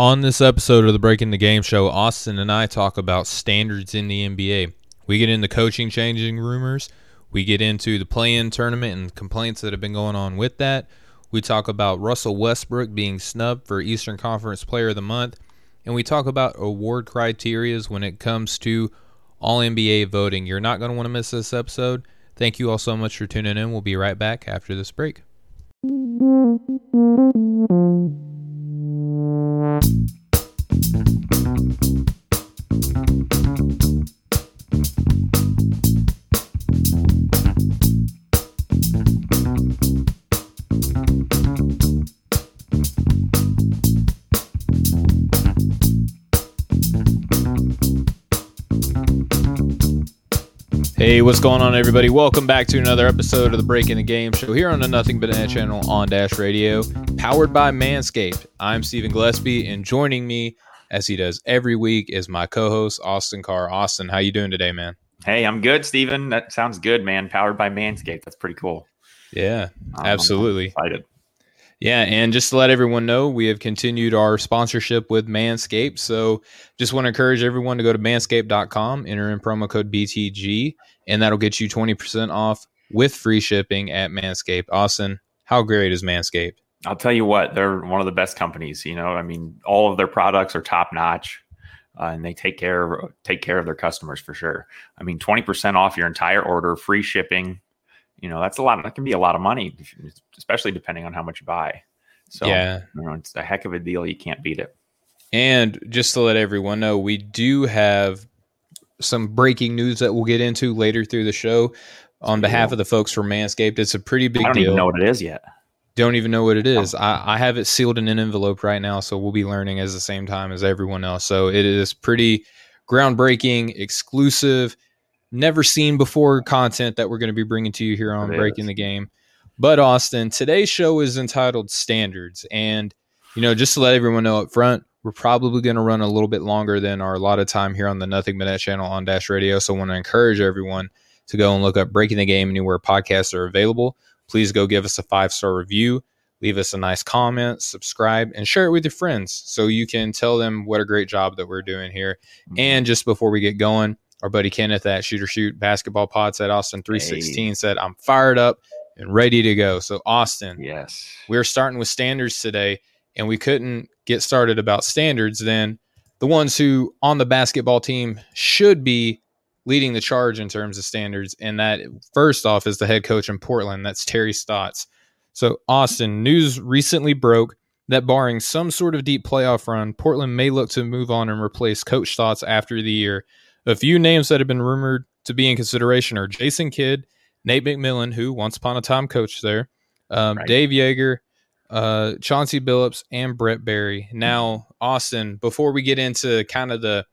On this episode of the Breaking the Game show, Austin and I talk about standards in the NBA. We get into coaching changing rumors. We get into the play in tournament and complaints that have been going on with that. We talk about Russell Westbrook being snubbed for Eastern Conference Player of the Month. And we talk about award criterias when it comes to all NBA voting. You're not going to want to miss this episode. Thank you all so much for tuning in. We'll be right back after this break. Hey, what's going on, everybody? Welcome back to another episode of the Breaking the Game show here on the Nothing But Net channel on Dash Radio, powered by Manscaped. I'm Stephen Gillaspie, and joining me, as he does every week, is my co-host Austin Carr. Austin, how you doing today, man? Hey, I'm good, Stephen. That sounds good, man. Powered by Manscaped. That's pretty cool. Yeah, absolutely. I'm excited. Yeah, and just to let everyone know, we have continued our sponsorship with Manscaped. So just want to encourage everyone to go to manscaped.com, enter in promo code BTG, and that'll get you 20% off with free shipping at Manscaped. Austin, how great is Manscaped? I'll tell you what, they're one of the best companies. You know, I mean, all of their products are top notch. Uh, and they take care of take care of their customers for sure. I mean, twenty percent off your entire order, free shipping, you know that's a lot that can be a lot of money especially depending on how much you buy. So yeah. you know, it's a heck of a deal you can't beat it. And just to let everyone know we do have some breaking news that we'll get into later through the show. On behalf of the folks from manscaped it's a pretty big I don't deal. even know what it is yet. Don't even know what it is. Oh. I, I have it sealed in an envelope right now, so we'll be learning as the same time as everyone else. So it is pretty groundbreaking, exclusive never seen before content that we're going to be bringing to you here on it Breaking is. the Game. But Austin, today's show is entitled Standards. And, you know, just to let everyone know up front, we're probably going to run a little bit longer than our allotted time here on the Nothing But Net channel on Dash Radio. So I want to encourage everyone to go and look up Breaking the Game anywhere podcasts are available. Please go give us a five star review, leave us a nice comment, subscribe, and share it with your friends so you can tell them what a great job that we're doing here. Mm-hmm. And just before we get going, our buddy Kenneth at Shooter Shoot Basketball Pod said Austin 316 hey. said, I'm fired up and ready to go. So, Austin, yes, we're starting with standards today, and we couldn't get started about standards. Then the ones who on the basketball team should be leading the charge in terms of standards. And that first off is the head coach in Portland. That's Terry Stotts. So, Austin, news recently broke that barring some sort of deep playoff run, Portland may look to move on and replace Coach Stotts after the year. A few names that have been rumored to be in consideration are Jason Kidd, Nate McMillan, who once upon a time coached there, um, right. Dave Joerger, uh, Chauncey Billups, and Brett Barry. Now, Austin, before we get into kind of the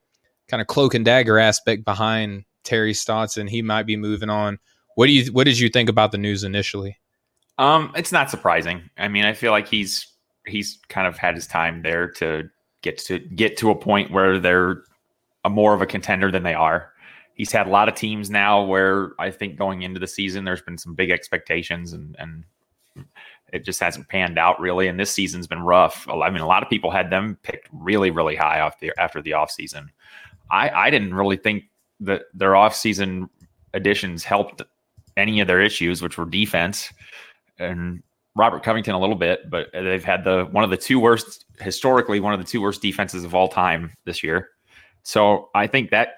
kind of cloak and dagger aspect behind Terry Stotts, and he might be moving on. What do you what did you think about the news initially? Um, it's not surprising. I mean, I feel like he's he's kind of had his time there to get to get to a point where they're a more of a contender than they are. He's had a lot of teams now where I think going into the season, there's been some big expectations and, and it just hasn't panned out really. And this season's been rough. I mean, a lot of people had them picked really, really high off the after the offseason. I, I didn't really think that their offseason additions helped any of their issues, which were defense and Robert Covington a little bit, but they've had the one of the two worst historically one of the two worst defenses of all time this year. So I think that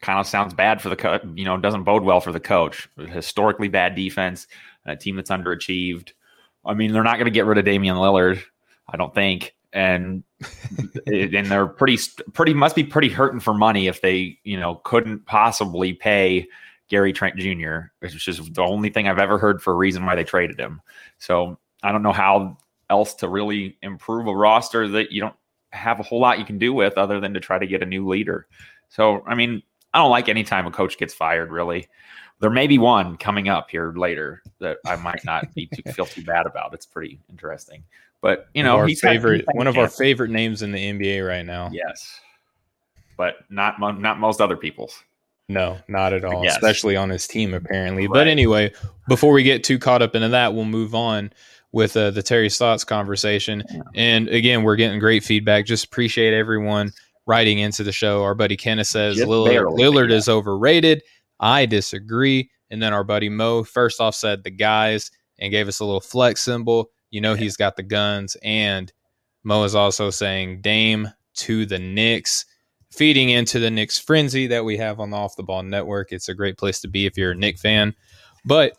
kind of sounds bad for the coach. You know, doesn't bode well for the coach. Historically bad defense, a team that's underachieved. I mean, they're not going to get rid of Damian Lillard, I don't think, and and they're pretty pretty must be pretty hurting for money if they you know couldn't possibly pay Gary Trent Jr., which is the only thing I've ever heard for a reason why they traded him. So I don't know how else to really improve a roster that you don't have a whole lot you can do with other than to try to get a new leader. So, I mean, I don't like any time a coach gets fired, really. There may be one coming up here later that I might not be too, feel too bad about. It's pretty interesting. But, you know, he's favorite, one of our favorite names in the NBA right now. Yes. But not, not most other people's. No, not at all, especially on his team, apparently. Right. But anyway, before we get too caught up into that, we'll move on with uh, the Terry Stotts conversation. Yeah. And again, we're getting great feedback. Just appreciate everyone writing into the show. Our buddy Kenneth says Lillard, Lillard is overrated. I disagree. And then our buddy Mo, first off, said the guys and gave us a little flex symbol. You know, he's got the guns. And Mo is also saying Dame to the Knicks, feeding into the Knicks frenzy that we have on the Off the Ball Network. It's a great place to be if you're a Knick fan. But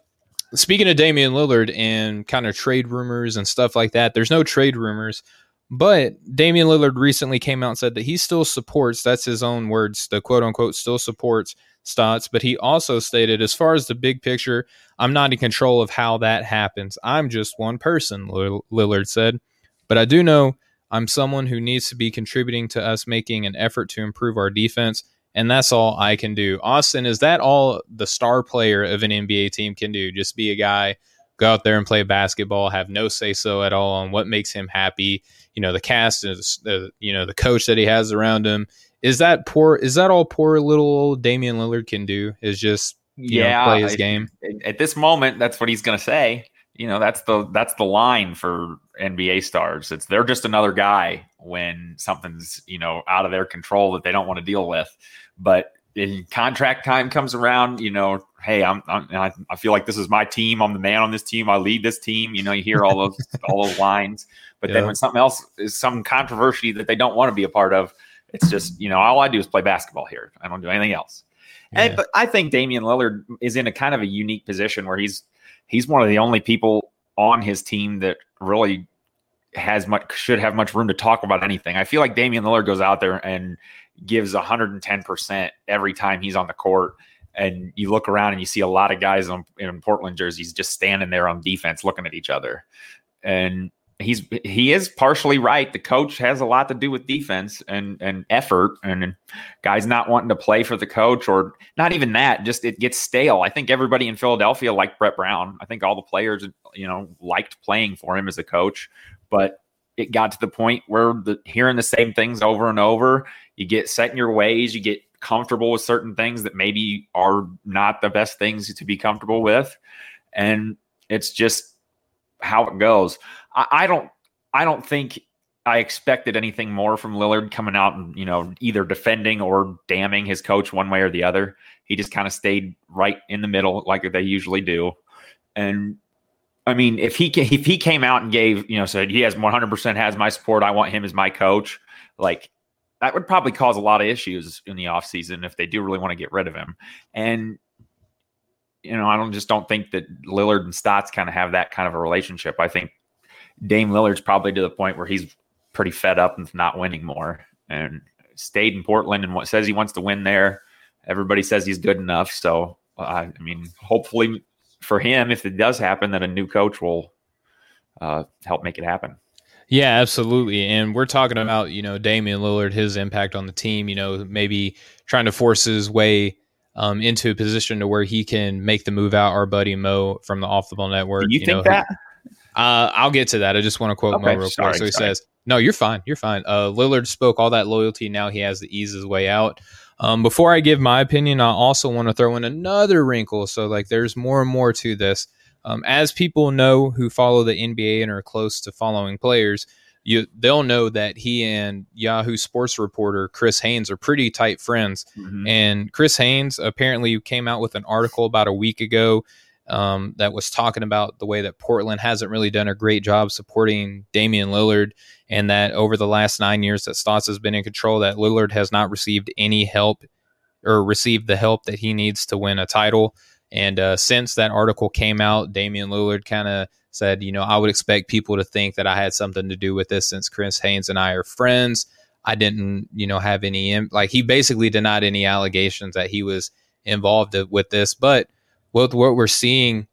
speaking of Damian Lillard and kind of trade rumors and stuff like that, there's no trade rumors. But Damian Lillard recently came out and said that he still supports, that's his own words, the quote unquote still supports Stotts. But he also stated, as far as the big picture, I'm not in control of how that happens. I'm just one person, Lillard said. But I do know I'm someone who needs to be contributing to us making an effort to improve our defense and that's all I can do. Austin, is that all the star player of an NBA team can do? Just be a guy, go out there and play basketball, have no say so at all on what makes him happy. You know, the cast, is the you know the coach that he has around him. Is that poor? Is that all poor little Damian Lillard can do? Is just yeah, know, play his I, game. At this moment, that's what he's going to say. You know, that's the that's the line for NBA stars. It's they're just another guy when something's you know out of their control that they don't want to deal with. But in contract time comes around, you know, hey, I'm, I'm I feel like this is my team. I'm the man on this team. I lead this team. You know, you hear all those all those lines. But yeah. then when something else is some controversy that they don't want to be a part of, it's just you know all I do is play basketball here. I don't do anything else. Yeah. And but I think Damian Lillard is in a kind of a unique position where he's he's one of the only people on his team that really has much should have much room to talk about anything. I feel like Damian Lillard goes out there and gives 110% every time he's on the court. And you look around and you see a lot of guys in Portland jerseys just standing there on defense looking at each other. And he's he is partially right. The coach has a lot to do with defense and and effort and guys not wanting to play for the coach or not even that. Just it gets stale. I think everybody in Philadelphia liked Brett Brown. I think all the players you know liked playing for him as a coach, but it got to the point where the hearing the same things over and over, you get set in your ways, you get comfortable with certain things that maybe are not the best things to be comfortable with. And it's just how it goes. I, I don't I don't think I expected anything more from Lillard coming out and, you know, either defending or damning his coach one way or the other. He just kind of stayed right in the middle like they usually do. And I mean, if he if he came out and gave you know said he has 100 percent has my support, I want him as my coach, like that would probably cause a lot of issues in the offseason if they do really want to get rid of him. And you know, I don't just don't think that Lillard and Stotts kind of have that kind of a relationship. I think Dame Lillard's probably to the point where he's pretty fed up and not winning more and stayed in Portland and what says he wants to win there. Everybody says he's good enough. So I mean, hopefully for him, if it does happen, that a new coach will uh, help make it happen. Yeah, absolutely. And we're talking about, you know, Damian Lillard, his impact on the team, you know, maybe trying to force his way um, into a position to where he can make the move out. Our buddy Mo from the Off the Ball Network. Do you, you think know, that? Uh, I'll get to that. I just want to quote okay, Mo real sorry, quick. So he sorry. says, No, you're fine. You're fine. Uh, Lillard spoke all that loyalty. Now he has to ease his way out. Um, before I give my opinion, I also want to throw in another wrinkle. So, like, there's more and more to this. Um, as people know who follow the NBA and are close to following players, you they'll know that he and Yahoo Sports reporter Chris Haynes are pretty tight friends. Mm-hmm. And Chris Haynes apparently came out with an article about a week ago um, that was talking about the way that Portland hasn't really done a great job supporting Damian Lillard, and that over the last nine years that Stotts has been in control, that Lillard has not received any help or received the help that he needs to win a title. And uh, since that article came out, Damian Lillard kind of said, you know, I would expect people to think that I had something to do with this since Chris Haynes and I are friends. I didn't, you know, have any, like, he basically denied any allegations that he was involved with this. But what what we're seeing,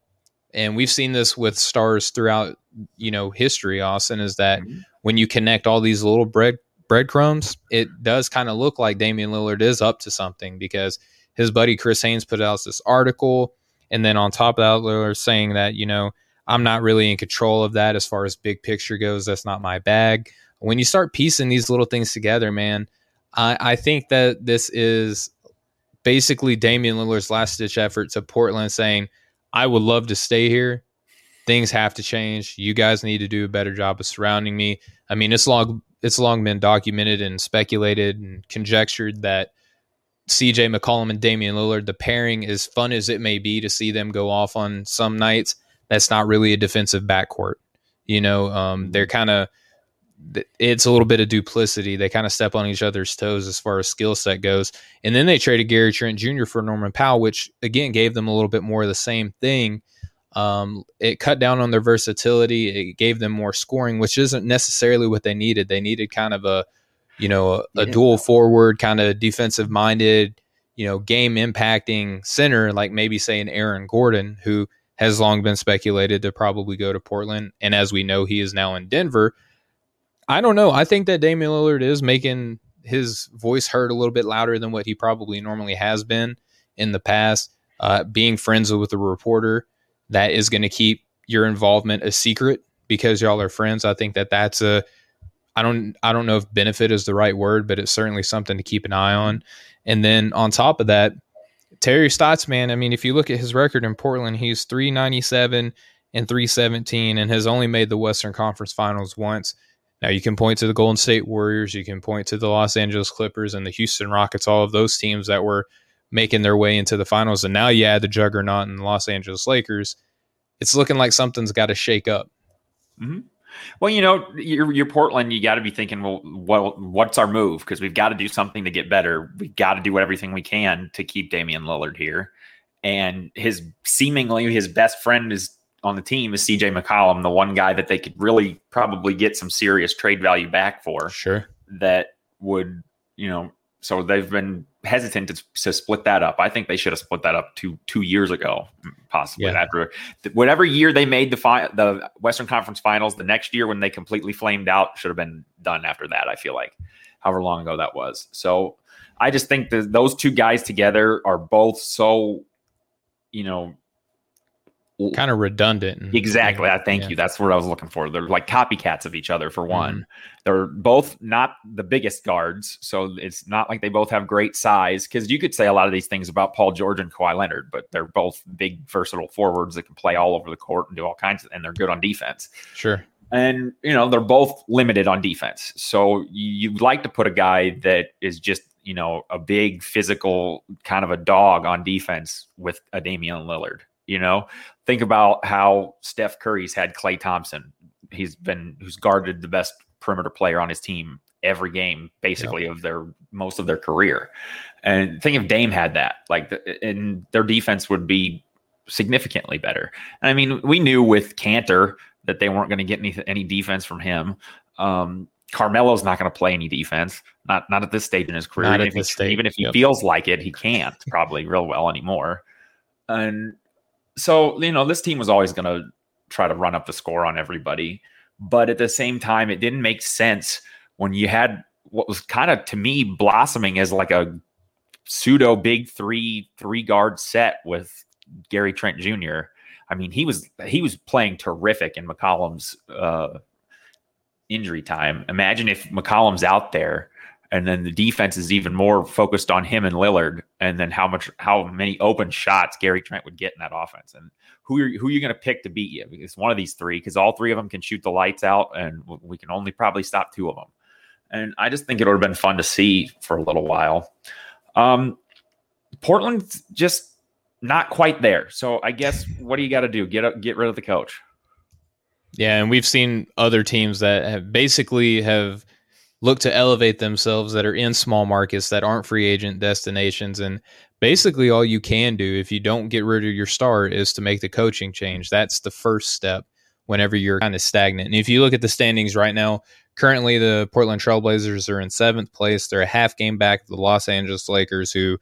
and we've seen this with stars throughout you know history. Austin is that mm-hmm. when you connect all these little bread breadcrumbs, it does kind of look like Damian Lillard is up to something because his buddy Chris Haynes put out this article, and then on top of that, Lillard saying that you know I'm not really in control of that as far as big picture goes. That's not my bag. When you start piecing these little things together, man, I, I think that this is basically Damian Lillard's last ditch effort to Portland saying, I would love to stay here, things have to change. You guys need to do a better job of surrounding me. I mean, it's long it's long been documented and speculated and conjectured that CJ McCollum and Damian Lillard, the pairing, as fun as it may be to see them go off on some nights, that's not really a defensive backcourt. You know, um, they're kind of it's a little bit of duplicity. They kind of step on each other's toes as far as skill set goes. And then they traded Gary Trent Jr. for Norman Powell, which again gave them a little bit more of the same thing. Um, it cut down on their versatility. It gave them more scoring, which isn't necessarily what they needed. They needed kind of a, you know, a, a yeah. dual forward, kind of defensive minded, you know, game impacting center, like maybe say an Aaron Gordon, who has long been speculated to probably go to Portland. And as we know, he is now in Denver I don't know. I think that Damian Lillard is making his voice heard a little bit louder than what he probably normally has been in the past. Uh, being friends with a reporter that is going to keep your involvement a secret because y'all are friends. I think that that's a I don't I don't know if benefit is the right word, but it's certainly something to keep an eye on. And then on top of that, Terry Stotts, man, I mean, if you look at his record in Portland, he's 397 and 317 and has only made the Western Conference Finals once. Now you can point to the Golden State Warriors, you can point to the Los Angeles Clippers and the Houston Rockets, all of those teams that were making their way into the finals. And now you add the juggernaut and the Los Angeles Lakers. It's looking like something's got to shake up. Mm-hmm. Well, you know, you're, you're Portland. You got to be thinking, well, well, what's our move? Because we've got to do something to get better. We've got to do everything we can to keep Damian Lillard here. And his seemingly his best friend is on the team is CJ McCollum, the one guy that they could really probably get some serious trade value back for. Sure. That would, you know, so they've been hesitant to, to split that up. I think they should have split that up two two years ago, possibly yeah. after whatever year they made the fi- the Western Conference Finals. The next year when they completely flamed out should have been done after that. I feel like, however long ago that was. So I just think that those two guys together are both so, you know, kind of redundant. Exactly. I thank yeah. you. That's what I was looking for. They're like copycats of each other for one. Mm-hmm. They're both not the biggest guards, so it's not like they both have great size. Because you could say a lot of these things about Paul George and Kawhi Leonard, but they're both big, versatile forwards that can play all over the court and do all kinds of, and they're good on defense. Sure. And you know they're both limited on defense, so you'd like to put a guy that is just you know a big physical kind of a dog on defense with a Damian Lillard you know, think about how Steph Curry's had Klay Thompson. He's been who's guarded the best perimeter player on his team every game, basically yep. of their most of their career. And think if Dame had that, like, the, and their defense would be significantly better. I mean, we knew with Kanter that they weren't going to get any any defense from him. Um, Carmelo's not going to play any defense, not not at this stage in his career. Not even, if, he, stage, even if he yep. feels like it, he can't probably real well anymore. And so you know this team was always going to try to run up the score on everybody, but at the same time, it didn't make sense when you had what was kind of to me blossoming as like a pseudo big three three guard set with Gary Trent Jr. I mean, he was he was playing terrific in McCollum's uh, injury time. Imagine if McCollum's out there and then the defense is even more focused on him and Lillard, and then how much how many open shots Gary Trent would get in that offense, and who are who are you going to pick to beat you? It's one of these three because all three of them can shoot the lights out, and we can only probably stop two of them. And I just think it would have been fun to see for a little while. Um, Portland's just not quite there. So I guess what do you got to do? Get up, get rid of the coach. Yeah, and we've seen other teams that have basically have look to elevate themselves that are in small markets that aren't free agent destinations. And basically, all you can do if you don't get rid of your star is to make the coaching change. That's the first step whenever you're kind of stagnant. And if you look at the standings right now, currently the Portland Trailblazers are in seventh place. They're a half game back the Los Angeles Lakers, who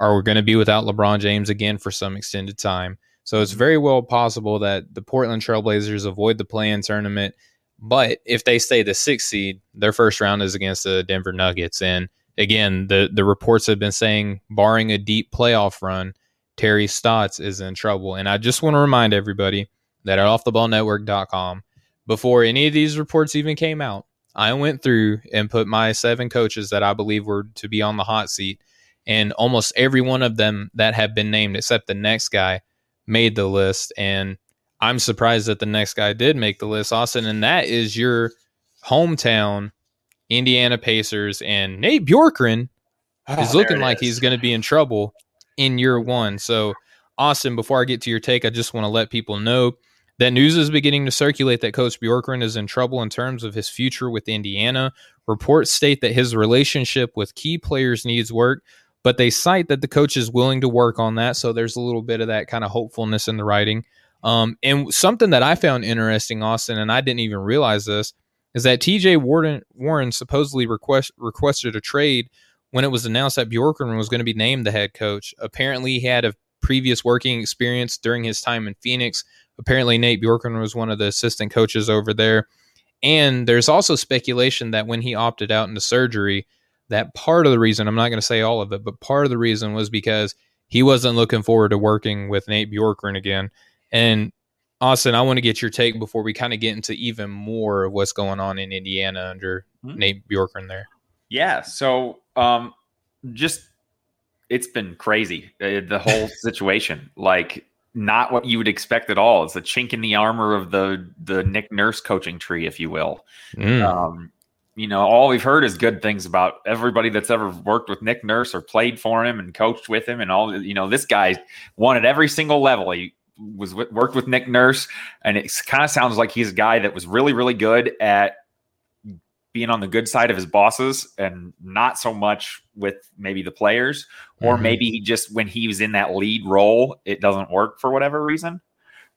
are going to be without LeBron James again for some extended time. So it's very well possible that the Portland Trailblazers avoid the play-in tournament but if they stay the sixth seed, their first round is against the Denver Nuggets. And again, the the reports have been saying, barring a deep playoff run, Terry Stotts is in trouble. And I just want to remind everybody that at offtheballnetwork.com, before any of these reports even came out, I went through and put my seven coaches that I believe were to be on the hot seat. And almost every one of them that have been named, except the next guy, made the list. And I'm surprised that the next guy did make the list, Austin, and that is your hometown Indiana Pacers. And Nate Bjorkgren oh, is looking like is. he's going to be in trouble in year one. So, Austin, before I get to your take, I just want to let people know that news is beginning to circulate that Coach Bjorkgren is in trouble in terms of his future with Indiana. Reports state that his relationship with key players needs work, but they cite that the coach is willing to work on that. So there's a little bit of that kind of hopefulness in the writing. Um, and something that I found interesting, Austin, and I didn't even realize this, is that TJ Warren, Warren supposedly request, requested a trade when it was announced that Bjorkgren was going to be named the head coach. Apparently, he had a previous working experience during his time in Phoenix. Apparently, Nate Bjorkgren was one of the assistant coaches over there. And there's also speculation that when he opted out into surgery, that part of the reason, I'm not going to say all of it, but part of the reason was because he wasn't looking forward to working with Nate Bjorkgren again. And Austin, I want to get your take before we kind of get into even more of what's going on in Indiana under mm-hmm. Nate Bjorkgren there. Yeah. So, um, just it's been crazy uh, the whole situation. Like, not what you would expect at all. It's a chink in the armor of the the Nick Nurse coaching tree, if you will. Mm. Um, you know, all we've heard is good things about everybody that's ever worked with Nick Nurse or played for him and coached with him, and all. You know, this guy won at every single level. He was worked with Nick Nurse, and it kind of sounds like he's a guy that was really, really good at being on the good side of his bosses and not so much with maybe the players, or mm-hmm. maybe he just when he was in that lead role, it doesn't work for whatever reason.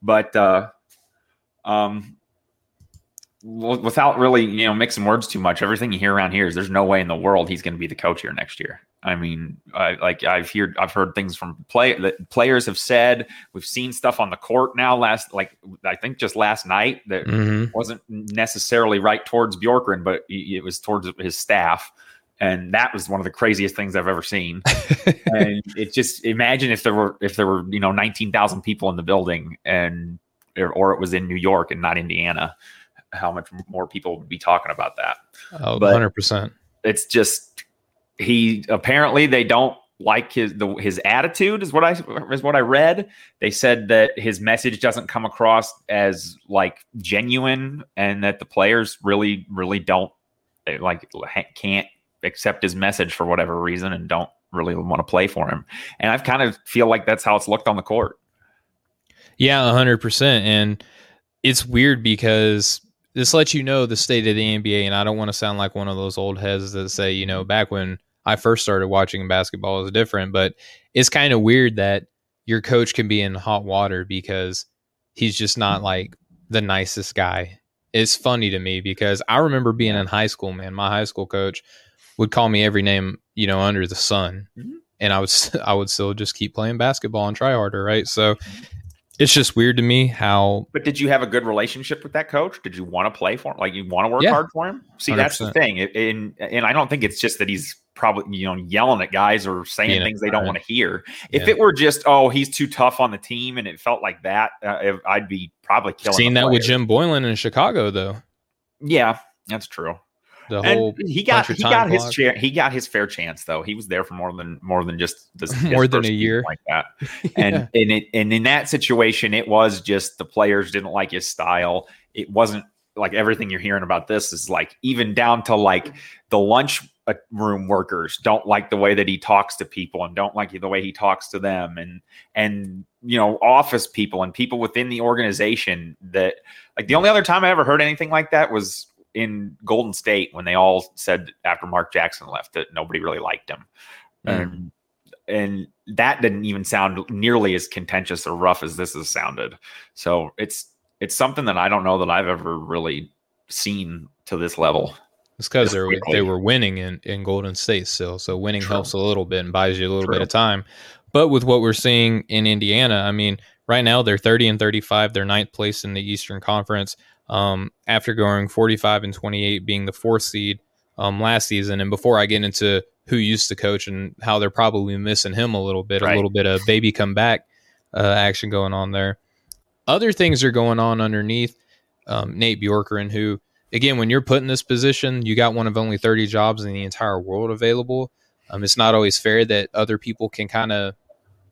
But uh, um, without really you know mixing words too much, everything you hear around here is there's no way in the world he's going to be the coach here next year. I mean, I, like I've heard I've heard things from play that players have said. We've seen stuff on the court now. Last like I think just last night that mm-hmm. wasn't necessarily right towards Bjorkgren, but it was towards his staff. And that was one of the craziest things I've ever seen. and it just imagine if there were if there were you know nineteen thousand people in the building and or, it was in New York and not Indiana, how much more people would be talking about that. Oh, 100%. It's just he apparently they don't like his the, his attitude is what I is what I read. They said that his message doesn't come across as like genuine, and that the players really really don't eh, like can't accept his message for whatever reason, and don't really want to play for him. And I've kind of feel like that's how it's looked on the court. Yeah, hundred percent, and it's weird because this lets you know the state of the NBA. And I don't want to sound like one of those old heads that say, you know, back when I first started watching basketball was different, but it's kind of weird that your coach can be in hot water because he's just not like the nicest guy. It's funny to me because I remember being in high school, man. My high school coach would call me every name, you know, under the sun. Mm-hmm. And I would I would still just keep playing basketball and try harder, right? So it's just weird to me how. But did you have a good relationship with that coach? Did you want to play for him? Like you want to work yeah, hard for him? See, 100%. that's the thing. And and I don't think it's just that he's probably you know yelling at guys or saying Being things they don't want to hear. If yeah. it were just oh he's too tough on the team and it felt like that, uh, I'd be probably killing. Seen that with Jim Boylan in Chicago though. Yeah, that's true the whole and he got he got his chair he got his fair chance though he was there for more than more than just this, more than a year like that and yeah. and it and in that situation it was just the players didn't like his style it wasn't like everything you're hearing about this is like even down to like the lunch uh, room workers don't like the way that he talks to people and don't like the way he talks to them and and you know office people and people within the organization that like the only other time i ever heard anything like that was in Golden State when they all said after Mark Jackson left that nobody really liked him. Mm. And and that didn't even sound nearly as contentious or rough as this has sounded. So it's it's something that I don't know that I've ever really seen to this level. It's because they were they were winning in, in Golden State still. So winning True. helps a little bit and buys you a little True. bit of time. But with what we're seeing in Indiana, I mean, right now they're 30 and 35. They're ninth place in the Eastern Conference um, after going 45 and 28, being the fourth seed um, last season. And before I get into who used to coach and how they're probably missing him a little bit, right. a little bit of baby come back uh, action going on there. Other things are going on underneath um, Nate Bjorkgren, who, again, when you're put in this position, you got one of only 30 jobs in the entire world available. Um, it's not always fair that other people can kind of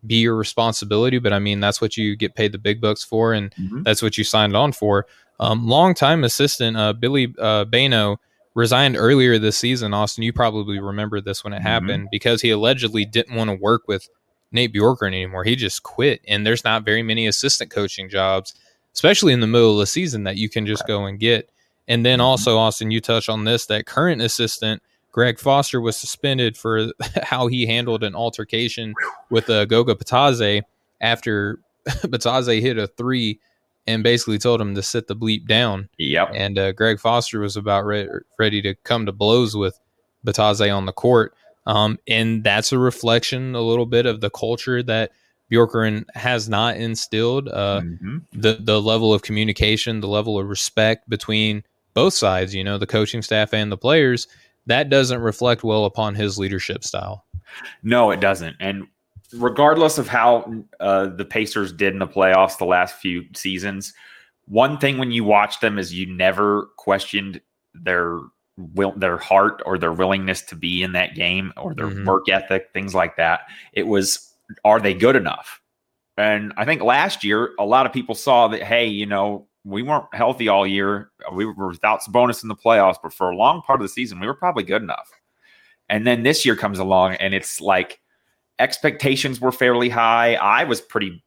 be your responsibility, but I mean that's what you get paid the big bucks for, and mm-hmm. that's what you signed on for. Um, longtime assistant uh, Billy uh, Bayno resigned earlier this season. Austin, you probably remember this when it mm-hmm. happened because he allegedly didn't want to work with Nate Bjorkgren anymore. He just quit, and there's not very many assistant coaching jobs, especially in the middle of the season, that you can just go and get. And then mm-hmm. also, Austin, you touch on this that current assistant Greg Foster was suspended for how he handled an altercation with uh, Goga Bitadze after Bitadze hit a three and basically told him to sit the bleep down. Yep. And uh, Greg Foster was about re- ready to come to blows with Bitadze on the court. Um, and that's a reflection a little bit of the culture that Bjorkgren has not instilled. Uh, mm-hmm. The the level of communication, the level of respect between both sides, you know, the coaching staff and the players that doesn't reflect well upon his leadership style. No, it doesn't. And regardless of how uh, the Pacers did in the playoffs the last few seasons, one thing when you watch them is you never questioned their will, their heart or their willingness to be in that game or their mm-hmm. work ethic, things like that. It was, are they good enough? And I think last year, a lot of people saw that, hey, you know, we weren't healthy all year. We were without Sabonis in the playoffs, but for a long part of the season, we were probably good enough. And then this year comes along, and it's like expectations were fairly high. I was pretty,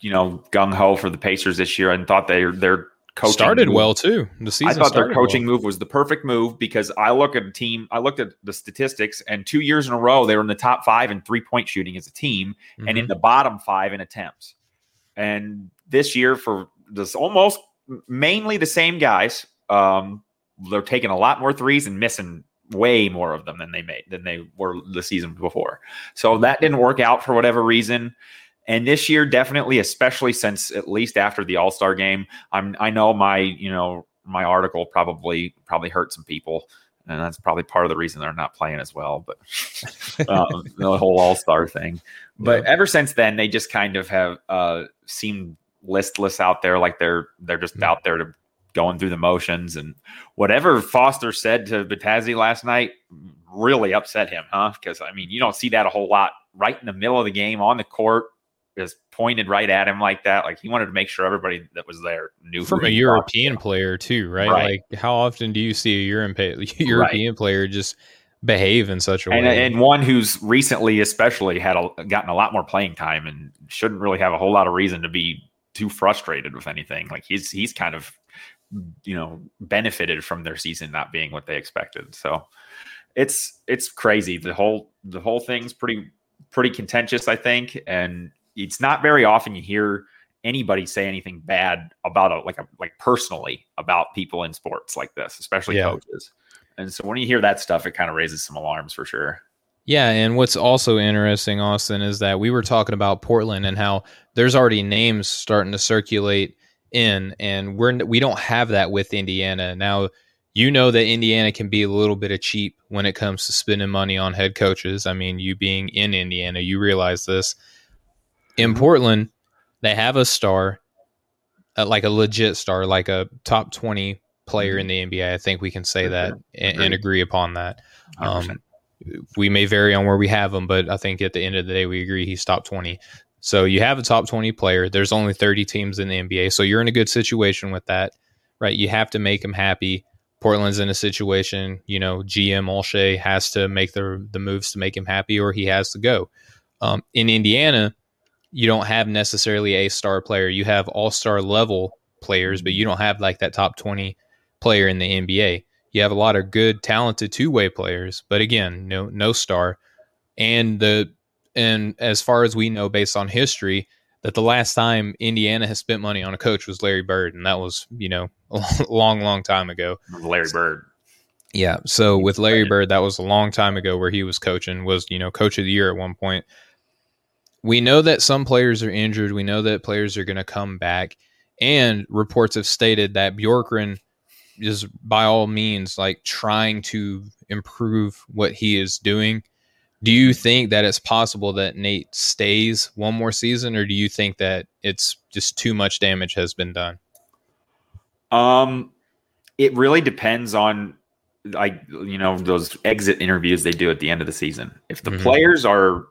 you know, gung ho for the Pacers this year, and thought they their coaching started move, well too. The season. I thought their coaching well. move was the perfect move because I look at a team. I looked at the statistics, and two years in a row, they were in the top five in three point shooting as a team, mm-hmm. and in mm-hmm. the bottom five in attempts. And this year, for just almost mainly the same guys. Um, they're taking a lot more threes and missing way more of them than they made than they were the season before. So that didn't work out for whatever reason. And this year, definitely, especially since at least after the All Star game, I'm I know my you know my article probably probably hurt some people, and that's probably part of the reason they're not playing as well. But um, the whole All Star thing. But yeah. ever since then, they just kind of have uh, seemed listless out there, like they're they're just mm-hmm. out there to going through the motions. And whatever Foster said to Bitadze last night really upset him, huh? Because I mean, you don't see that a whole lot right in the middle of the game on the court. Just pointed right at him like that. Like he wanted to make sure everybody that was there knew from a European player too, right? right? Like how often do you see a European European right. player just behave in such a and, way. And one who's recently, especially, had a, gotten a lot more playing time and shouldn't really have a whole lot of reason to be too frustrated with anything. Like he's he's kind of you know benefited from their season not being what they expected. So it's it's crazy. The whole the whole thing's pretty pretty contentious, I think, and it's not very often you hear anybody say anything bad about a like a like personally about people in sports like this, especially yeah. coaches. And so when you hear that stuff, it kind of raises some alarms for sure. Yeah, and what's also interesting, Austin, is that we were talking about Portland and how there's already names starting to circulate in, and we're we don't have that with Indiana now. You know that Indiana can be a little bit of cheap when it comes to spending money on head coaches. I mean, you being in Indiana, you realize this. In mm-hmm. Portland, they have a star, uh, like a legit star, like a top twenty player in mm-hmm. the NBA. I think we can say that and, and, agree upon that. Um, we may vary on where we have him, but I think at the end of the day, we agree he's top 20. So you have a top 20 player. There's only 30 teams in the NBA. So you're in a good situation with that, right? You have to make him happy. Portland's in a situation, you know, GM Olshey has to make the, the moves to make him happy or he has to go. Um, in Indiana, you don't have necessarily a star player. You have all star level players, but you don't have like that top 20 player in the NBA. You have a lot of good, talented two way players, but again, no no star. And the and as far as we know, based on history, that the last time Indiana has spent money on a coach was Larry Bird, and that was you know a long, long time ago. Larry Bird. Yeah. So with Larry Bird, that was a long time ago where he was coaching, was you know coach of the year at one point. We know that some players are injured. We know that players are going to come back, and reports have stated that Bjorkgren is by all means like trying to improve what he is doing. Do you think that it's possible that Nate stays one more season, or do you think that it's just too much damage has been done? Um, it really depends on like you know those exit interviews they do at the end of the season. If the mm-hmm. players are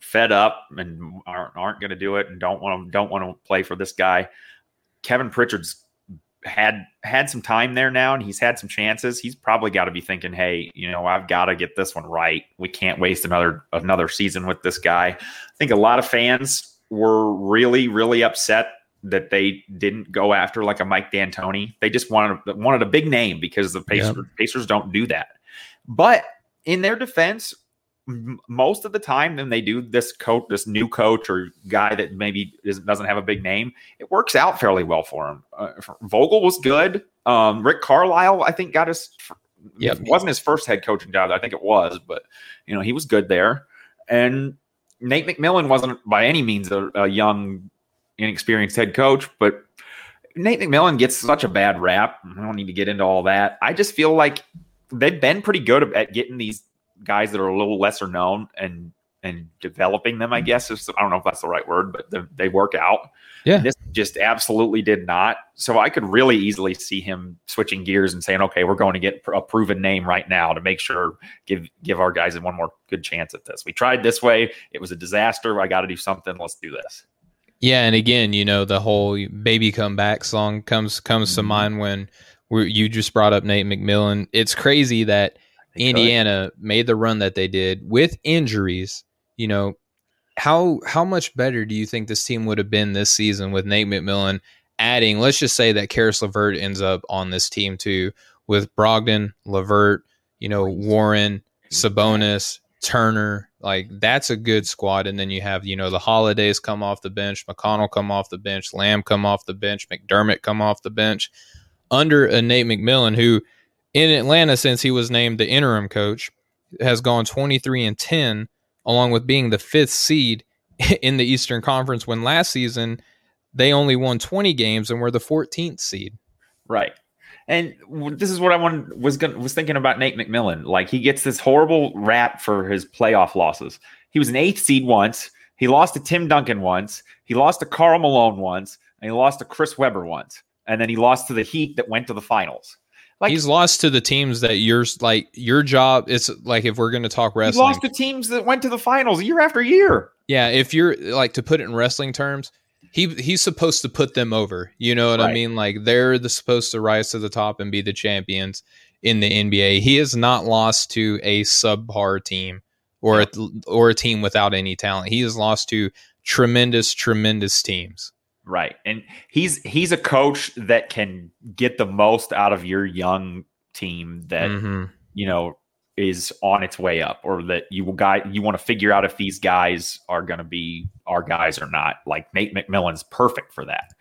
fed up and aren't, aren't going to do it and don't want to don't want to play for this guy. Kevin Pritchard's had had some time there now and he's had some chances. He's probably got to be thinking, "Hey, you know, I've got to get this one right. We can't waste another another season with this guy." I think a lot of fans were really really upset that they didn't go after like a Mike D'Antoni. They just wanted wanted a big name because the Pacers, yep. Pacers don't do that. But in their defense, most of the time when they do this coach, this new coach or guy that maybe doesn't have a big name, it works out fairly well for him. Uh, Vogel was good. Um, Rick Carlisle, I think, got his. Yeah, wasn't his first head coaching job. I think it was, but you know he was good there. And Nate McMillan wasn't by any means a, a young, inexperienced head coach, but Nate McMillan gets such a bad rap. I don't need to get into all that. I just feel like they've been pretty good at getting these guys that are a little lesser known and and developing them. I mm-hmm. guess I don't know if that's the right word, but they, they work out. Yeah, this just absolutely did not. So I could really easily see him switching gears and saying, "Okay, we're going to get a proven name right now to make sure give give our guys one more good chance at this." We tried this way; it was a disaster. I got to do something. Let's do this. Yeah, and again, you know, the whole "Baby Come Back" song comes comes mm-hmm. to mind when you just brought up Nate McMillan. It's crazy that Indiana could. made the run that they did with injuries. You know, how how much better do you think this team would have been this season with Nate McMillan adding? Let's just say that Caris LeVert ends up on this team too, with Brogdon, LeVert, you know, Warren, Sabonis, Turner. Like that's a good squad. And then you have, you know, the holidays come off the bench, McConnell come off the bench, Lamb come off the bench, McDermott come off the bench under a Nate McMillan, who in Atlanta, since he was named the interim coach, has gone 23 and 10, along with being the fifth seed in the Eastern Conference. When last season they only won 20 games and were the 14th seed. Right. And this is what I wanted, was was thinking about Nate McMillan. Like he gets this horrible rap for his playoff losses. He was an eighth seed once. He lost to Tim Duncan once. He lost to Karl Malone once, and he lost to Chris Webber once and then he lost to the Heat that went to the finals. Like he's lost to the teams that you're like your job. It's like if we're going to talk wrestling, he lost to teams that went to the finals year after year. Yeah, if you're like to put it in wrestling terms, he he's supposed to put them over. You know what right. I mean? Like they're the, supposed to rise to the top and be the champions in the NBA. He has not lost to a subpar team or a, or a team without any talent. He has lost to tremendous, tremendous teams. Right. And he's he's a coach that can get the most out of your young team that mm-hmm. you know is on its way up or that you will guy you want to figure out if these guys are going to be our guys or not. Like Nate McMillan's perfect for that.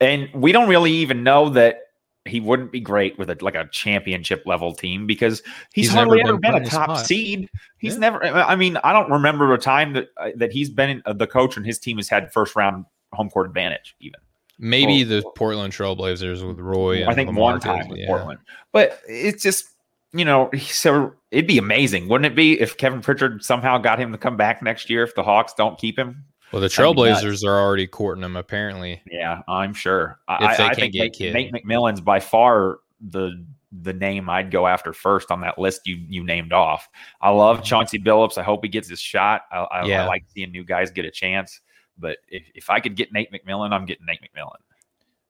And we don't really even know that he wouldn't be great with a like a championship level team because he's, he's hardly ever been, a top spot. seed. He's yeah. never. I mean, I don't remember a time that uh, that he's been the coach and his team has had first round home court advantage, even. Maybe the Portland Trailblazers with Roy. I think one time with yeah. Portland, but it's just you know, so it'd be amazing, wouldn't it be, if Kevin Pritchard somehow got him to come back next year if the Hawks don't keep him? Well, the Trailblazers are already courting him, apparently. Yeah, I'm sure. If I, I think Nate, Nate McMillan's by far the the name I'd go after first on that list you you named off. I love mm-hmm. Chauncey Billups. I hope he gets his shot. I, I, yeah. I like seeing new guys get a chance. But if, if I could get Nate McMillan, I'm getting Nate McMillan.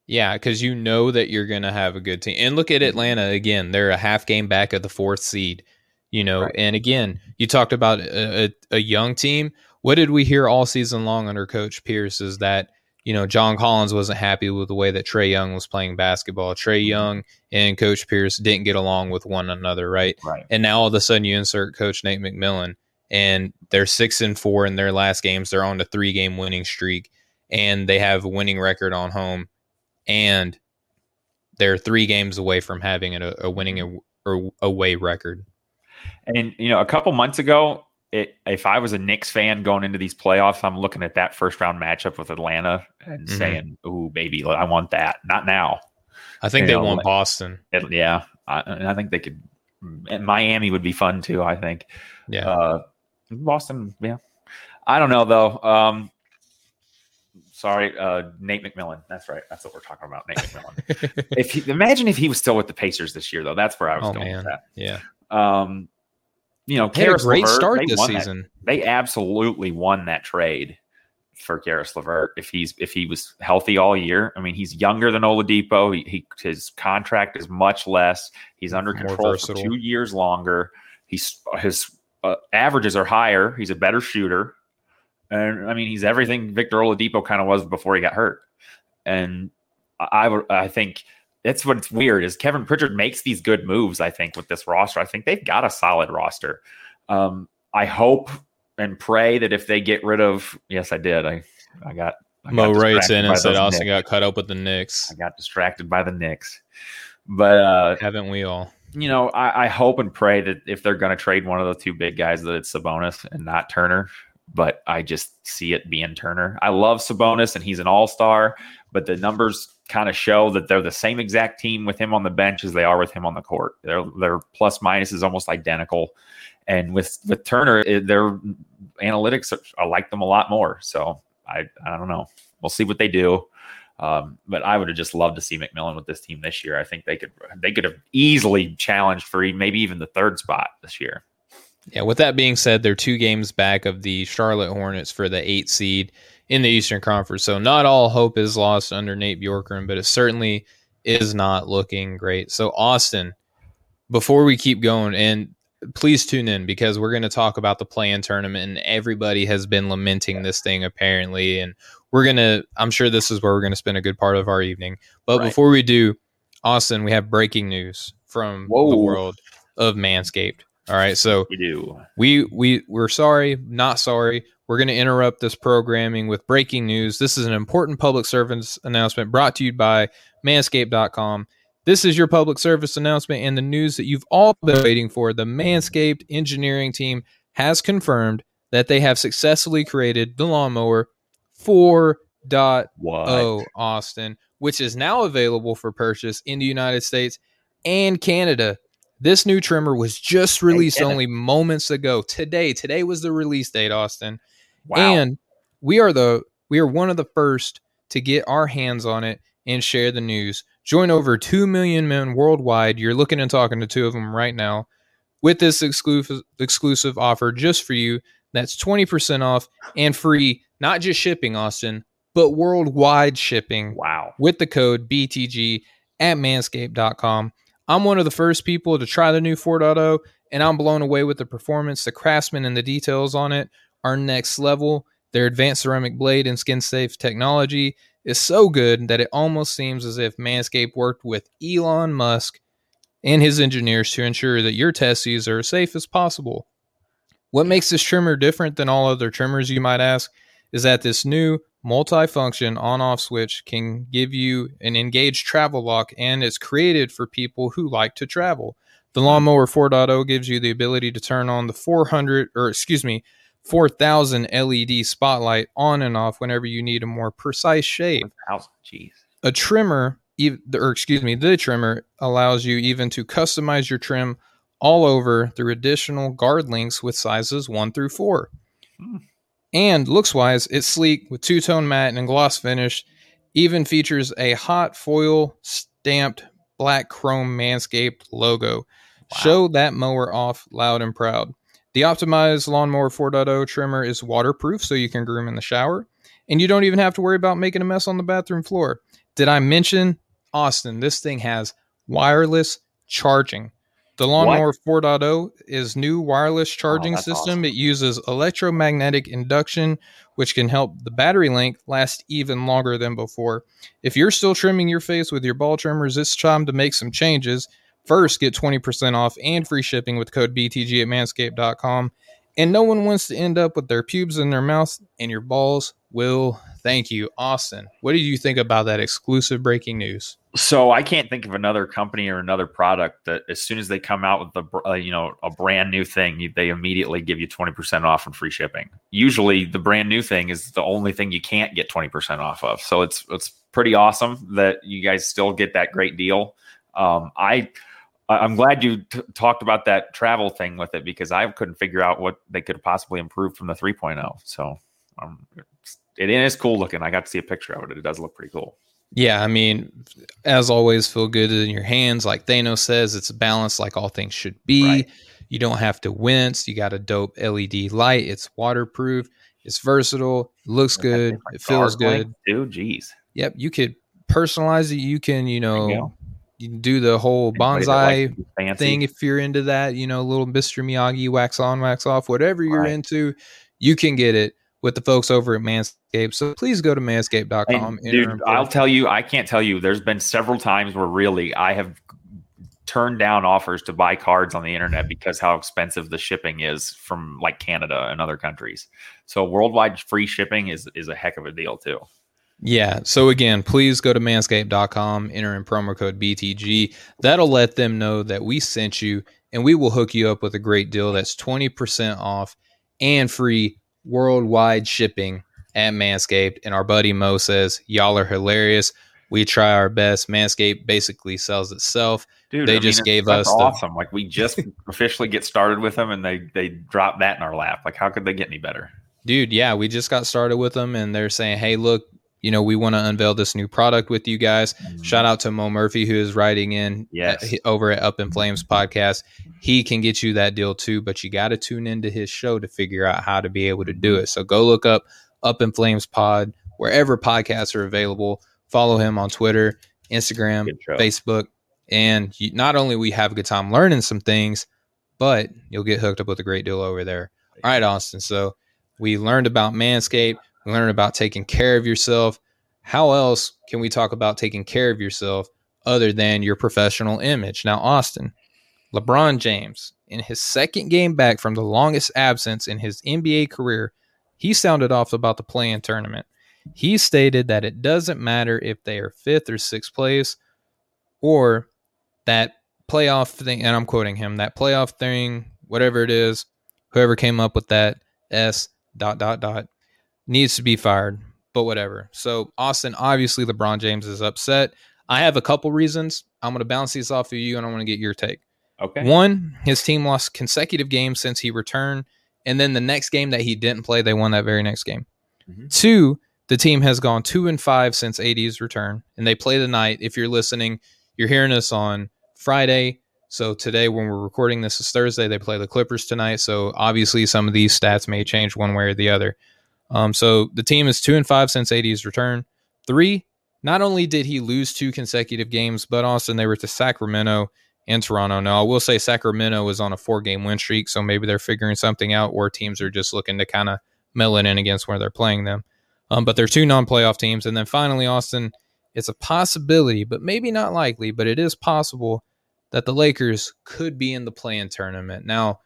Yeah, because you know that you're going to have a good team. And look at Atlanta again; they're a half game back of the fourth seed. You know, right. and again, you talked about a, a, a, young team. What did we hear all season long under Coach Pierce? Is that you know John Collins wasn't happy with the way that Trae Young was playing basketball. Trae mm-hmm. Young and Coach Pierce didn't get along with one another, right? Right. And now all of a sudden you insert Coach Nate McMillan and they're six and four in their last games. They're on a three game winning streak, and they have a winning record on home, and they're three games away from having a, a winning a, away record. And you know, a couple months ago, it, if I was a Knicks fan going into these playoffs, I'm looking at that first round matchup with Atlanta and mm-hmm. saying, "Ooh, baby, I want that." Not now. I think you they know, want Boston. It, yeah, I, I, think they could. Miami would be fun too. I think. Yeah. Uh, Boston, yeah. I don't know though. Um, sorry, uh, Nate McMillan. That's right. That's what we're talking about. Nate McMillan. if he, imagine if he was still with the Pacers this year, though. That's where I was oh, going man. with that. Yeah. Um, you know, They had a Caris great LeVert, start this won that- season. they absolutely won that trade for Caris LeVert if he's if he was healthy all year. I mean, he's younger than Oladipo. He, he his contract is much less. He's under More control for two years longer. He's his uh, averages are higher. He's a better shooter, and I mean, he's everything Victor Oladipo kind of was before he got hurt. And I I I think. That's what's weird is Kevin Pritchard makes these good moves. I think with this roster, I think they've got a solid roster. Um, I hope and pray that if they get rid of, yes, I did. I I got I Mo got writes in and said Austin Knicks. got cut up with the Knicks. I got distracted by the Knicks, but uh, Haven't we all? You know, I, I hope and pray that if they're going to trade one of the two big guys, that it's Sabonis and not Turner. But I just see it being Turner. I love Sabonis and he's an all star, but the numbers kind of show that they're the same exact team with him on the bench as they are with him on the court. Their their plus minus is almost identical, and with with Turner, it, their analytics I like them a lot more. So I I don't know. We'll see what they do. Um, but I would have just loved to see McMillan with this team this year. I think they could they could have easily challenged for maybe even the third spot this year. Yeah, with that being said, they're two games back of the Charlotte Hornets for the eight seed in the Eastern Conference. So not all hope is lost under Nate Bjorkgren, but it certainly is not looking great. So Austin, before we keep going, and please tune in because we're going to talk about the play-in tournament, and everybody has been lamenting this thing apparently, and we're gonna. I'm sure this is where we're going to spend a good part of our evening. But Right. before we do, Austin, we have breaking news from Whoa. the world of Manscaped. All right, so We do. we we we're sorry, not sorry. We're going to interrupt this programming with breaking news. This is an important public service announcement brought to you by manscaped.com. This is your public service announcement and the news that you've all been waiting for. The Manscaped engineering team has confirmed that they have successfully created the lawnmower 4.0 Oh, Austin, which is now available for purchase in the United States and Canada. This new trimmer was just released only moments ago. Today, today was the release date, Austin. wow. And we are the we are one of the first to get our hands on it and share the news. Join over 2 million men worldwide. You're looking and talking to two of them right now with this exclusive exclusive offer just for you. That's 20% off and free, not just shipping, Austin, but worldwide shipping wow. with the code BTG at manscaped.com. I'm one of the first people to try the new 4.0, and I'm blown away with the performance, the craftsman, and the details on it are next level. Their advanced ceramic blade and skin safe technology is so good that it almost seems as if Manscaped worked with Elon Musk and his engineers to ensure that your testes are as safe as possible. What makes this trimmer different than all other trimmers, you might ask, is that this new multifunction on off switch can give you an engaged travel lock and it's created for people who like to travel. The Lawnmower 4.0 gives you the ability to turn on the 400 or excuse me, 4000 LED spotlight on and off whenever you need a more precise shave. Jeez. A trimmer, or excuse me, the trimmer allows you even to customize your trim all over through additional guard links with sizes 1 through 4. Hmm. And looks wise, it's sleek with two tone matte and gloss finish. Even features a hot foil stamped black chrome Manscaped logo. Show that mower off loud and proud. The optimized Lawnmower 4.0 trimmer is waterproof so you can groom in the shower. And you don't even have to worry about making a mess on the bathroom floor. Did I mention, Austin, this thing has wireless charging. The Lawnmower 4.0 is new wireless oh, charging that's system. awesome. It uses electromagnetic induction, which can help the battery length last even longer than before. If you're still trimming your face with your ball trimmers, it's time to make some changes. First, get 20% off and free shipping with code BTG at manscaped.com. And no one wants to end up with their pubes in their mouth, and your balls will thank you. Austin, what do you think about that exclusive breaking news? So I can't think of another company or another product that as soon as they come out with the uh, you know a brand new thing, they immediately give you twenty percent off and free shipping. Usually, the brand new thing is the only thing you can't get twenty percent off of. So it's it's pretty awesome that you guys still get that great deal. Um, I- I'm glad you t- talked about that travel thing with it because I couldn't figure out what they could possibly improve from the 3.0. So um, it is cool looking. I got to see a picture of it. It does look pretty cool. Yeah, I mean, as always, feel good in your hands. Like Thanos says, it's balanced like all things should be. Right. You don't have to wince. You got a dope LED light. It's waterproof. It's versatile. Looks good. It feels good. Dude, geez. Yep. You could personalize it. You can, you know, you, you can do the whole bonsai thing if you're into that. You know, little Mr. Miyagi wax on, wax off, whatever you're right. into, you can get it with the folks over at Manscaped. So please go to manscaped.com. dude, I'll tell you, I can't tell you, there's been several times where really I have turned down offers to buy cards on the internet because how expensive the shipping is from like Canada and other countries. So worldwide free shipping is is a heck of a deal too. Yeah. So again, please go to manscaped.com, enter in promo code BTG. That'll let them know that we sent you and we will hook you up with a great deal that's 20% off and free worldwide shipping at Manscaped. And our buddy Mo says, Y'all are hilarious. We try our best. Manscaped basically sells itself. Dude, they I just mean, gave us awesome. The, like we just officially get started with them, and they they drop that in our lap. Like how could they get any better? Dude, yeah, we just got started with them, and they're saying, "Hey, look, you know, we want to unveil this new product with you guys. Mm-hmm. Shout out to Mo Murphy, who is writing in yes. at, over at Up in Flames podcast. He can get you that deal too, but you got to tune into his show to figure out how to be able to do it. So go look up Up in Flames Pod wherever podcasts are available. Follow him on Twitter, Instagram, Facebook, and you, not only we have a good time learning some things, but you'll get hooked up with a great deal over there. All right, Austin. So we learned about Manscaped learn about taking care of yourself. How else can we talk about taking care of yourself other than your professional image? Now, Austin, LeBron James, in his second game back from the longest absence in his NBA career, he sounded off about the play in tournament. He stated that it doesn't matter if they are fifth or sixth place or that playoff thing, and I'm quoting him, that playoff thing, whatever it is, whoever came up with that S dot dot dot needs to be fired, but whatever. So, Austin, obviously, LeBron James is upset. I have a couple reasons. I'm going to bounce these off of you and I want to get your take. Okay. One, his team lost consecutive games since he returned. And then the next game that he didn't play, they won that very next game. Mm-hmm. Two, the team has gone two and five since AD's return, and they play tonight. If you're listening, you're hearing us on Friday. So today, when we're recording this, is Thursday. They play the Clippers tonight. So obviously, some of these stats may change one way or the other. Um, so the team is two and five since AD's return. Three, not only did he lose two consecutive games, but Austin they were to Sacramento and Toronto. Now I will say Sacramento was on a four game win streak, so maybe they're figuring something out, or teams are just looking to kind of mill it in against where they're playing them. Um, but they're two non playoff teams, and then finally Austin, it's a possibility, but maybe not likely, but it is possible that the Lakers could be in the play-in tournament. Now,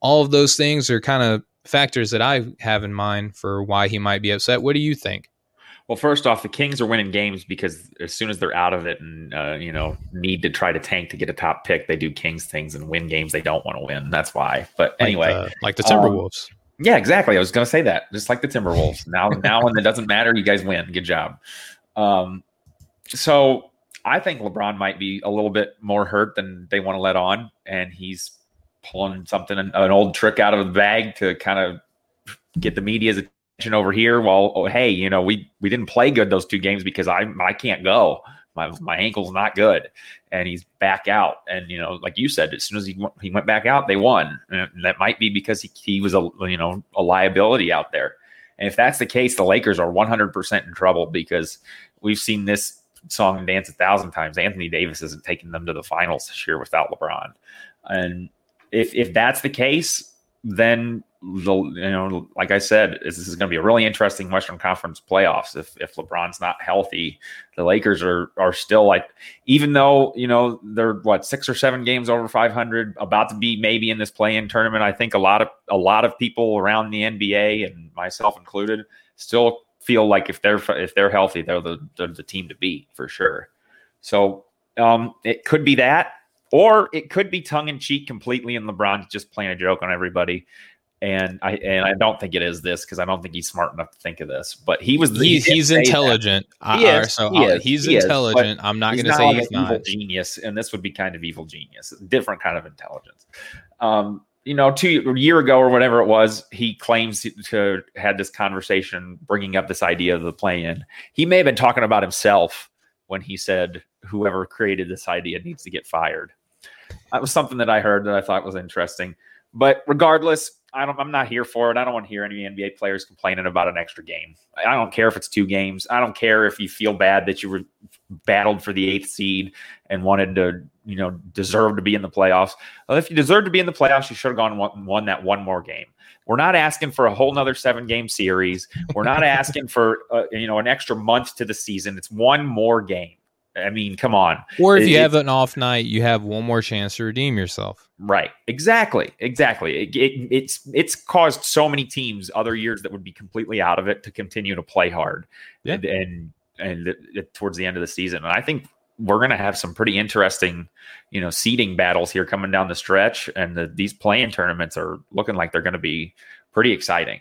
all of those things are kind of factors that I have in mind for why he might be upset. What do you think? Well, first off, the Kings are winning games because as soon as they're out of it and uh, you know need to try to tank to get a top pick, they do Kings things and win games they don't want to win. That's why. But anyway, like the, like the Timberwolves. Um, yeah, exactly. I was going to say that, just like the Timberwolves. Now, now when it doesn't matter, you guys win. Good job. Um, so I think LeBron might be a little bit more hurt than they want to let on, and he's pulling something, an old trick out of the bag to kind of get the media's attention over here. Well, oh, hey, you know, we we didn't play good those two games because I I can't go. My my ankle's not good, and he's back out. And you know, like you said, as soon as he he went back out, they won. And that might be because he he was a you know a liability out there. And if that's the case, the Lakers are 100% in trouble because we've seen this song and dance a thousand times. Anthony Davis isn't taking them to the finals this year without LeBron. And if if that's the case, then the you know, like I said, this is going to be a really interesting Western Conference playoffs. If if LeBron's not healthy, the Lakers are are still like, even though you know they're what six or seven games over 500, about to be maybe in this play-in tournament. I think a lot of a lot of people around the NBA and myself included still feel like if they're if they're healthy, they're the they're the team to beat for sure. So um, it could be that. Or it could be tongue in cheek completely, and LeBron's just playing a joke on everybody. And I and I don't think it is this because I don't think he's smart enough to think of this. But he was he, he's intelligent. He is, so he is, he's he intelligent. Is, I'm not going to say he's not genius, and this would be kind of evil genius, different kind of intelligence. Um, you know, two a year ago or whatever it was, he claims to had this conversation, bringing up this idea of the play-in. He may have been talking about himself when he said whoever created this idea needs to get fired. That was something that I heard that I thought was interesting. But regardless, I don't. I'm not here for it. I don't want to hear any NBA players complaining about an extra game. I don't care if it's two games. I don't care if you feel bad that you were battled for the eighth seed and wanted to, you know, deserve to be in the playoffs. Well, if you deserve to be in the playoffs, you should have gone won, won that one more game. We're not asking for a whole nother seven game series. We're not asking for uh, you know an extra month to the season. It's one more game. I mean, come on. Or if it, you have an off night, you have one more chance to redeem yourself. Right. Exactly. Exactly. It, it, it's it's caused so many teams other years that would be completely out of it to continue to play hard. Yeah. And and, and towards the end of the season, and I think we're going to have some pretty interesting, you know, seeding battles here coming down the stretch, and the, these play-in tournaments are looking like they're going to be pretty exciting.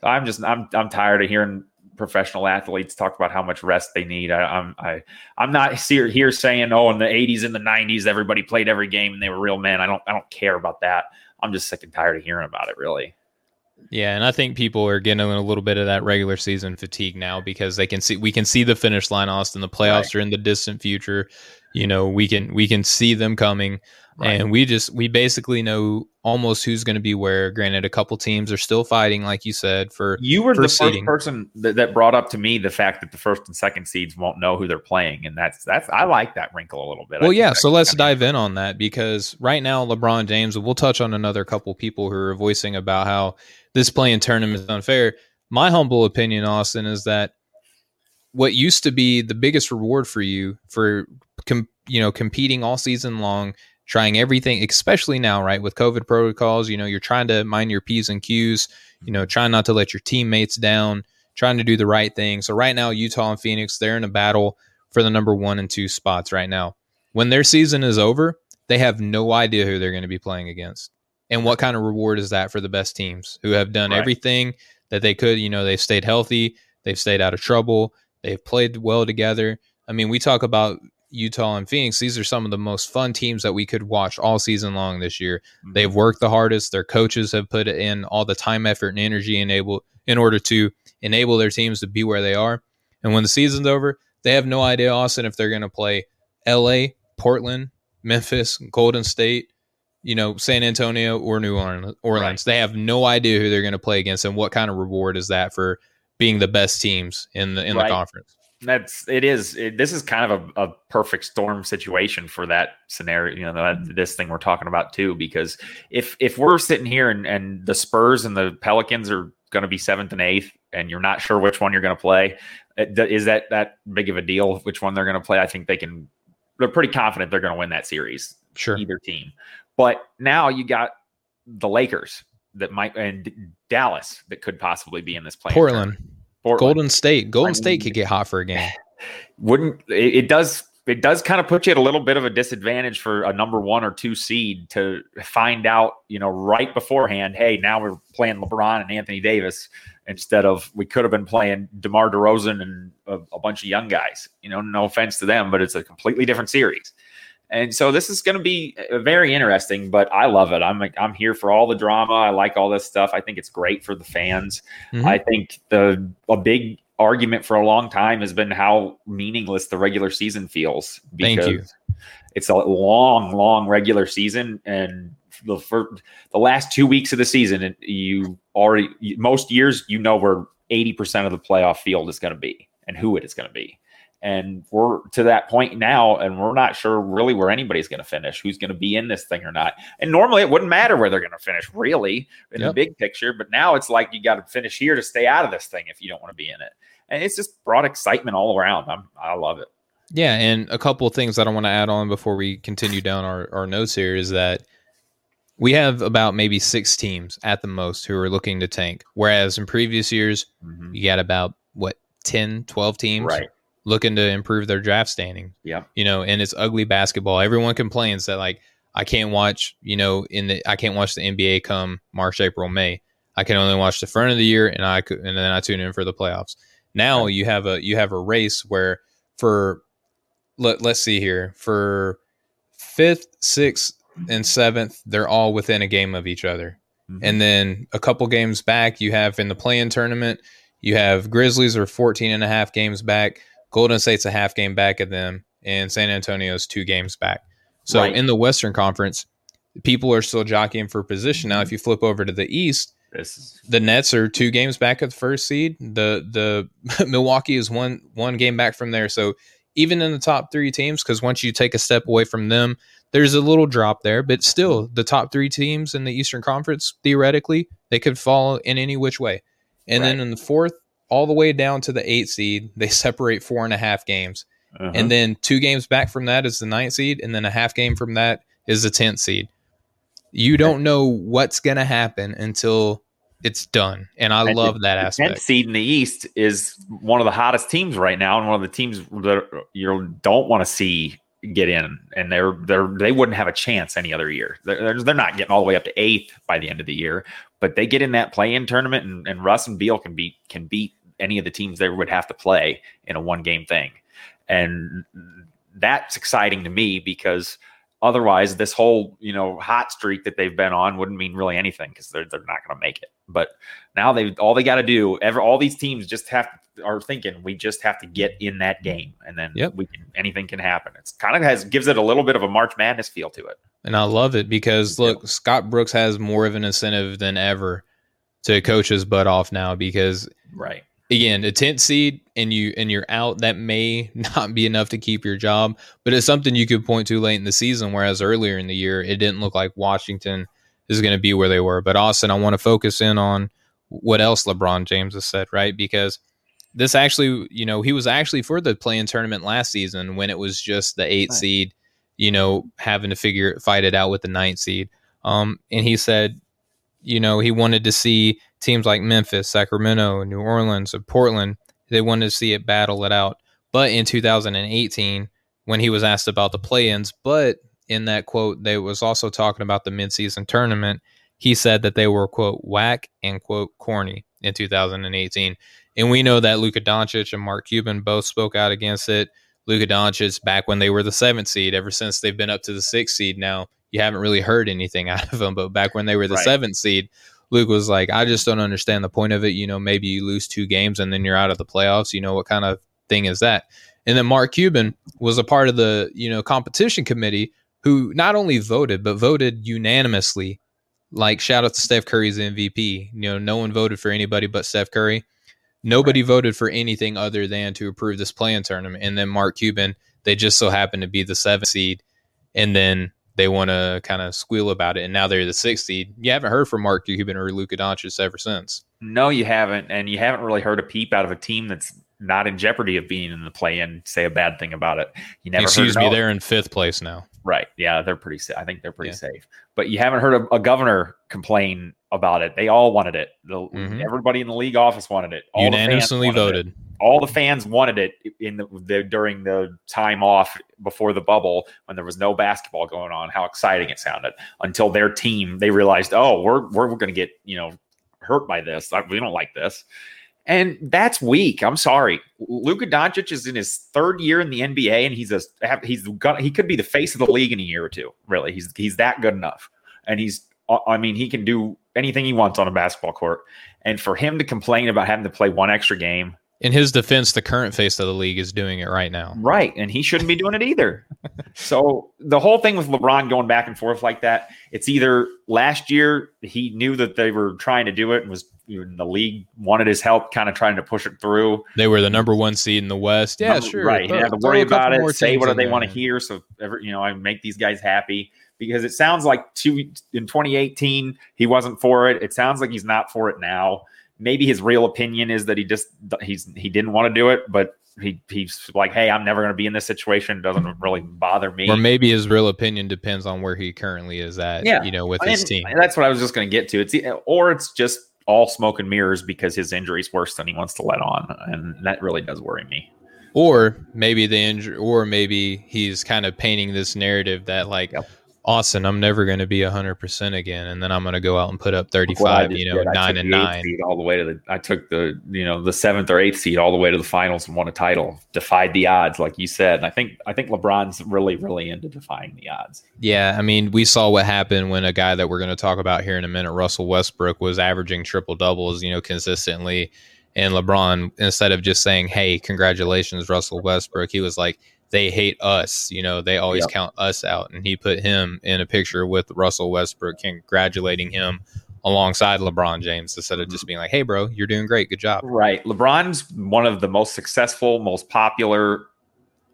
So I'm just I'm I'm tired of hearing professional athletes talk about how much rest they need. I, I'm I I'm not here here saying oh in the 80s and the 90s everybody played every game and they were real men. I don't I don't care about that. I'm just sick and tired of hearing about it. Really. Yeah, and I think people are getting a little bit of that regular season fatigue now because they can see we can see the finish line, Austin. The playoffs right. are in the distant future. You know, we can we can see them coming. Right. And we just we basically know almost who's going to be where. Granted, a couple teams are still fighting, like you said. For you were for the seeding. first person that, that, brought up to me the fact that the first and second seeds won't know who they're play-in, and that's that's I like that wrinkle a little bit. Well, yeah. So let's dive in on that because right now LeBron James. We'll touch on another couple people who are voicing about how this playing tournament is unfair. My humble opinion, Austin, is that what used to be the biggest reward for you for com- you know competing all season long trying everything, especially now, right? With COVID protocols, you know, you're trying to mind your P's and Q's, you know, trying not to let your teammates down, trying to do the right thing. So right now, Utah and Phoenix, they're in a battle for the number one and two spots right now. When their season is over, they have no idea who they're going to be playing against. And what kind of reward is that for the best teams who have done right. everything that they could? You know, they've stayed healthy, they've stayed out of trouble, they've played well together. I mean, we talk about Utah and Phoenix, these are some of the most fun teams that we could watch all season long this year. Mm-hmm. They've worked the hardest. Their coaches have put in all the time, effort, and energy enable in order to enable their teams to be where they are. And when the season's over, they have no idea, Austin, if they're going to play LA, Portland, Memphis, Golden State, you know, San Antonio or New Orleans. Right. They have no idea who they're going to play against and what kind of reward is that for being the best teams in the in right. the conference. That's it is. It, this is kind of a, a, perfect storm situation for that scenario. You know, that, mm-hmm. this thing we're talking about too. Because if if we're sitting here and, and the Spurs and the Pelicans are going to be seventh and eighth, and you're not sure which one you're going to play, uh, is that that big of a deal? Which one they're going to play? I think they can. They're pretty confident they're going to win that series. Sure, either team. But now you got the Lakers that might and Dallas that could possibly be in this play. Portland. Portland. Golden State. Golden I mean, State could get hot for a game. Wouldn't it, it does it does kind of put you at a little bit of a disadvantage for a number one or two seed to find out, you know, right beforehand, hey, now we're playing LeBron and Anthony Davis instead of we could have been playing DeMar DeRozan and a, a bunch of young guys. You know, no offense to them, but it's a completely different series. And so this is going to be uh, very interesting, but I love it. I'm I'm here for all the drama. I like all this stuff. I think it's great for the fans. Mm-hmm. I think the a big argument for a long time has been how meaningless the regular season feels because it's a long, long regular season, and the first, the last two weeks of the season, and you already most years you know where eighty percent of the playoff field is going to be and who it is going to be and we're to that point now and we're not sure really where anybody's going to finish who's going to be in this thing or not. And normally it wouldn't matter where they're going to finish really in yep. the big picture but now it's like you got to finish here to stay out of this thing if you don't want to be in it. And it's just brought excitement all around. I'm, i love it. Yeah and a couple of things that i want to add on before we continue down our, our notes here is that we have about maybe six teams at the most who are looking to tank whereas in previous years mm-hmm. you got about what 10 12 teams? Right looking to improve their draft standing. Yeah. You know, and it's ugly basketball. Everyone complains that like I can't watch, you know, in the I can't watch the NBA come March, April, May. I can only watch the front of the year and I could and then I tune in for the playoffs. Now right. you have a you have a race where for let, let's see here, for fifth, sixth, and seventh, they're all within a game of each other. Mm-hmm. And then a couple games back, you have in the play-in tournament, you have Grizzlies are 14 and a half games back. Golden State's a half game back of them, and San Antonio's two games back. So Right. in the Western Conference, people are still jockeying for position. Now, if you flip over to the East, is the Nets are two games back of the first seed. The the Milwaukee is one one game back from there. So even in the top three teams, because once you take a step away from them, there's a little drop there. But still, the top three teams in the Eastern Conference theoretically they could fall in any which way. And then in the fourth, all the way down to the eight seed, they separate four and a half games. uh-huh. And then two games back from that is the ninth seed, and then a half game from that is the tenth seed. You don't know what's gonna happen until it's done, and I And love that aspect. tenth seed in the East is one of the hottest teams right now, and one of the teams that you don't want to see get in, and they're they're they wouldn't have a chance any other year. They're, they're- they're not getting all the way up to eighth by the end of the year, but they get in that play-in tournament, and, and Russ and Beal can beat can beat any of the teams they would have to play in a one-game thing, and that's exciting to me because otherwise this whole you know hot streak that they've been on wouldn't mean really anything because they're, they're not going to make it. But now they all they got to do ever all these teams just have are thinking we just have to get in that game and then Yep. we can anything can happen. It's kind of has gives it a little bit of a march madness feel to it. And I love it because look, Scott Brooks has more of an incentive than ever to coach his butt off now because right again, a tenth seed and you and you're out, that may not be enough to keep your job, but it's something you could point to late in the season. Whereas earlier in the year, it didn't look like Washington is going to be where they were. But Austin, I want to focus in on what else LeBron James has said, right? Because this actually, you know, he was actually for the play-in tournament last season when it was just the eight Right. seed, you know, having to figure fight it out with the ninth seed. Um, and he said, you know, he wanted to see teams like Memphis, Sacramento, New Orleans, and Portland. They wanted to see it battle it out. But in 2018, when he was asked about the play-ins, but in that quote, they was also talking about the midseason tournament. He said that they were quote whack and quote corny in 2018, and we know that Luka Doncic and Mark Cuban both spoke out against it. Luka Doncic back when they were the seventh seed. Ever since they've been up to the sixth seed now, you haven't really heard anything out of them. But back when they were the Right. seventh seed, Luke was like, I just don't understand the point of it. You know, maybe you lose two games and then you're out of the playoffs. You know, what kind of thing is that? And then Mark Cuban was a part of the, you know, competition committee who not only voted, but voted unanimously. Like, shout out to Steph Curry's MVP. You know, no one voted for anybody but Steph Curry. Nobody voted for anything other than to approve this play-in tournament. And then Mark Cuban, they just so happened to be the seventh seed. And then they want to kind of squeal about it. And now they're the sixth seed. You haven't heard from Mark Cuban or Luka Doncic ever since. no you haven't and you haven't really heard a peep out of a team that's not in jeopardy of being in the play-in say a bad thing about it you never Excuse heard me, no- they're in fifth place now. Right. Yeah, they're pretty safe. I think they're pretty Yeah. safe. But you haven't heard a, a governor complain about it. They all wanted it. The, Mhm. Everybody in the league office wanted it. All Unanimously wanted it. All the fans wanted it in the, the during the time off before the bubble when there was no basketball going on. How exciting it sounded until their team they realized, oh, we're we're, going to get you know hurt by this. Uh, we don't like this. And that's weak. I'm sorry. Luka Doncic is in his third year in the NBA, and he's a he's got he could be the face of the league in a year or two. Really, he's he's that good enough, and he's uh, I mean he can do anything he wants on a basketball court. And for him to complain about having to play one extra game, In his defense, the current face of the league is doing it right now. right? And he shouldn't be doing it either. so the whole thing with LeBron going back and forth like that, it's either last year he knew that they were trying to do it and was the league wanted his help, kind of trying to push it through. They were the number one seed in the West. Yeah, Number- sure. Right. Throw- have to worry about it. Say what in they want to hear. So, you know, I make these guys happy because it sounds like two in 2018 he wasn't for it. It sounds like he's not for it now. Maybe his real opinion is that he just he's he didn't want to do it, but he he's like, hey, I'm never going to be in this situation. It doesn't really bother me. Or maybe his real opinion depends on where he currently is at. Yeah. you know, with his team. That's what I was just going to get to. It's or it's just all smoke and mirrors because his injury is worse than he wants to let on, and that really does worry me. Or maybe the injury, or maybe he's kind of painting this narrative that like, Yep. Austin, I'm never going to be hundred percent again, and then I'm going to go out and put up Look what I 35. You know, did. nine and nine. all the way to the. I took the you know the seventh or eighth seed all the way to the finals and won a title. Defied the odds, like you said. And I think I think LeBron's really really into defying the odds. Yeah, I mean, we saw what happened when a guy that we're going to talk about here in a minute, Russell Westbrook, was averaging triple doubles, you know, consistently. And LeBron, instead of just saying, "Hey, congratulations, Russell Westbrook," he was like, they hate us. You know, they always yep. count us out. And he put him in a picture with Russell Westbrook, congratulating him alongside LeBron James instead of just mm-hmm. being like, hey, bro, you're doing great. Good job. Right. LeBron's one of the most successful, most popular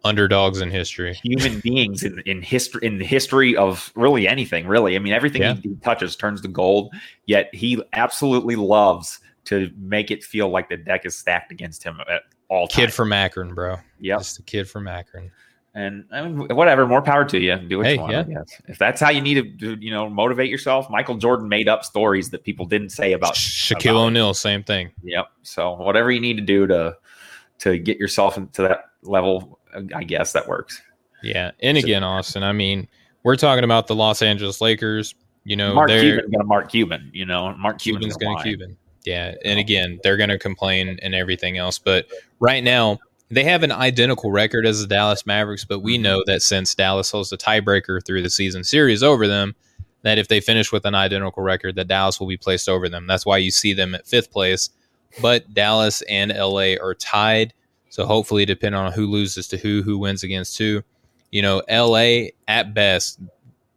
underdogs in history human beings in, in history in the history of really anything really i mean everything yeah. he touches turns to gold yet he absolutely loves to make it feel like the deck is stacked against him at all times. Kid from Akron, bro. Yeah, just a kid from Akron. And I mean, whatever, more power to you. Do what hey, you want. Yeah. If that's how you need to, you know, motivate yourself. Michael Jordan made up stories that people didn't say about Shaquille O'Neal. Same thing. Yep. So whatever you need to do to to get yourself into that level, I guess that works. Yeah. And again, Austin, I mean, we're talking about the Los Angeles Lakers. You know, Mark going Mark Cuban. You know, Mark Cuban's, Cuban's going to Cuban. Yeah, and again, they're going to complain and everything else, but right now they have an identical record as the Dallas Mavericks. But we mm-hmm. know that since Dallas holds the tiebreaker through the season series over them, that if they finish with an identical record, that Dallas will be placed over them. That's why you see them at fifth place. But Dallas and LA are tied, so hopefully, depending on who loses to who, who wins against who, you know, LA at best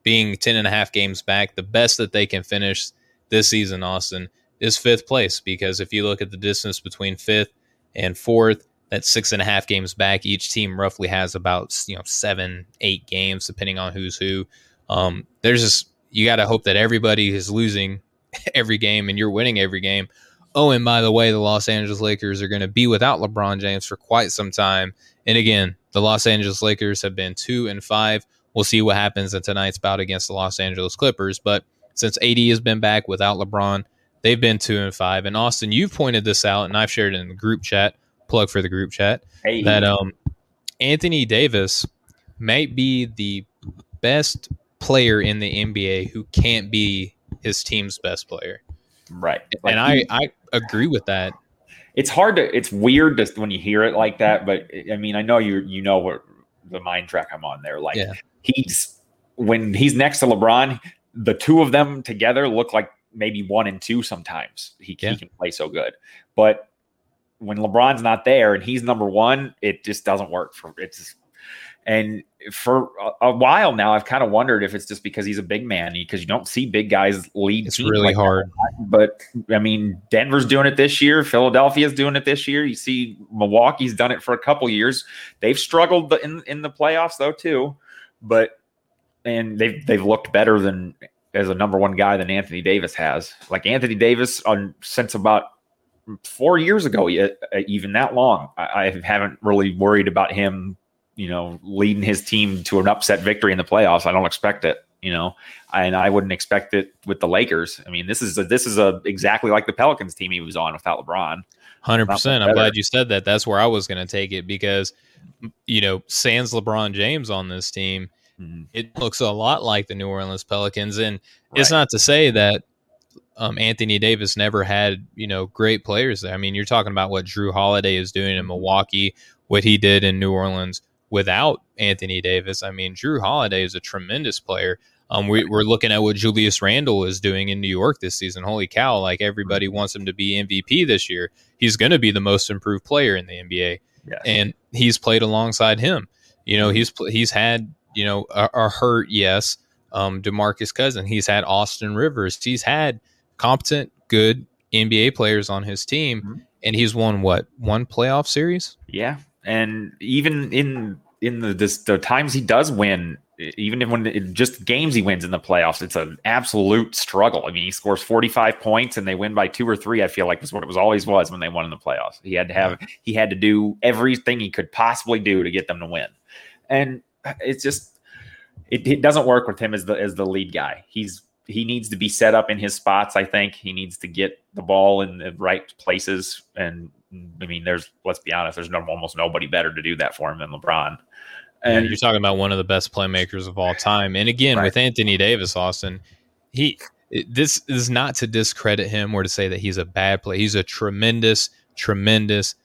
being 10 and a half games back, the best that they can finish this season, Austin is fifth place because if you look at the distance between fifth and fourth, that's six and a half games back. Each team roughly has about you know seven, eight games, depending on who's who. Um, there's just you got to hope that everybody is losing every game and you're winning every game. Oh, and by the way, the Los Angeles Lakers are going to be without LeBron James for quite some time. And again, the Los Angeles Lakers have been two and five. We'll see what happens in tonight's bout against the Los Angeles Clippers. But since AD has been back without LeBron, They've been two and five. And Austin, you've pointed this out, and I've shared it in the group chat. Plug for the group chat hey. that um Anthony Davis might be the best player in the NBA who can't be his team's best player. Right. Like and I, I agree with that. It's hard to it's weird just when you hear it like that, but I mean I know you you know what the mind track I'm on there. Like yeah. he's when he's next to LeBron, the two of them together look like maybe one and two sometimes. He, yeah. he can play so good. But when LeBron's not there and he's number one, it just doesn't work for it's and for a, a while now, I've kind of wondered if it's just because he's a big man, because you don't see big guys lead. It's really like hard. That. But I mean, Denver's doing it this year. Philadelphia's doing it this year. You see, Milwaukee's done it for a couple years. They've struggled in in the playoffs though too, but and they've they've looked better than as a number one guy than Anthony Davis has. Like Anthony Davis, on since about four years ago, uh, even that long, I, I haven't really worried about him. You know, leading his team to an upset victory in the playoffs. I don't expect it. You know, and I wouldn't expect it with the Lakers. I mean, this is a, this is a exactly like the Pelicans team he was on without LeBron. Hundred percent. I'm glad you said that. That's where I was going to take it because, you know, sans LeBron James on this team, Mm-hmm. It looks a lot like the New Orleans Pelicans, and right. it's not to say that um, Anthony Davis never had you know great players there. I mean, you're talking about what Jrue Holiday is doing in mm-hmm. Milwaukee, what he did in New Orleans without Anthony Davis. I mean, Jrue Holiday is a tremendous player. Um, we, are looking at what Julius Randle is doing in New York this season. Holy cow! Like everybody mm-hmm. wants him to be MVP this year. He's going to be the most improved player in the NBA, yes. and he's played alongside him. You know, he's he's had you know, are, are hurt, yes. Um, Demarcus Cousin, he's had Austin Rivers, he's had competent, good NBA players on his team, mm-hmm. and he's won what one playoff series? Yeah, and even in in the this, the times he does win, even when it, just games he wins in the playoffs, it's an absolute struggle. I mean, he scores 45 points and they win by two or three. I feel like was what it was always was when they won in the playoffs. He had to have he had to do everything he could possibly do to get them to win, and it's just it, it doesn't work with him as the as the lead guy. He's he needs to be set up in his spots. I think he needs to get the ball in the right places. And I mean, there's let's be honest, there's no, almost nobody better to do that for him than LeBron. And yeah, you're talking about one of the best playmakers of all time. And again, right. with Anthony Davis, Austin, he this is not to discredit him or to say that he's a bad player. He's a tremendous, tremendous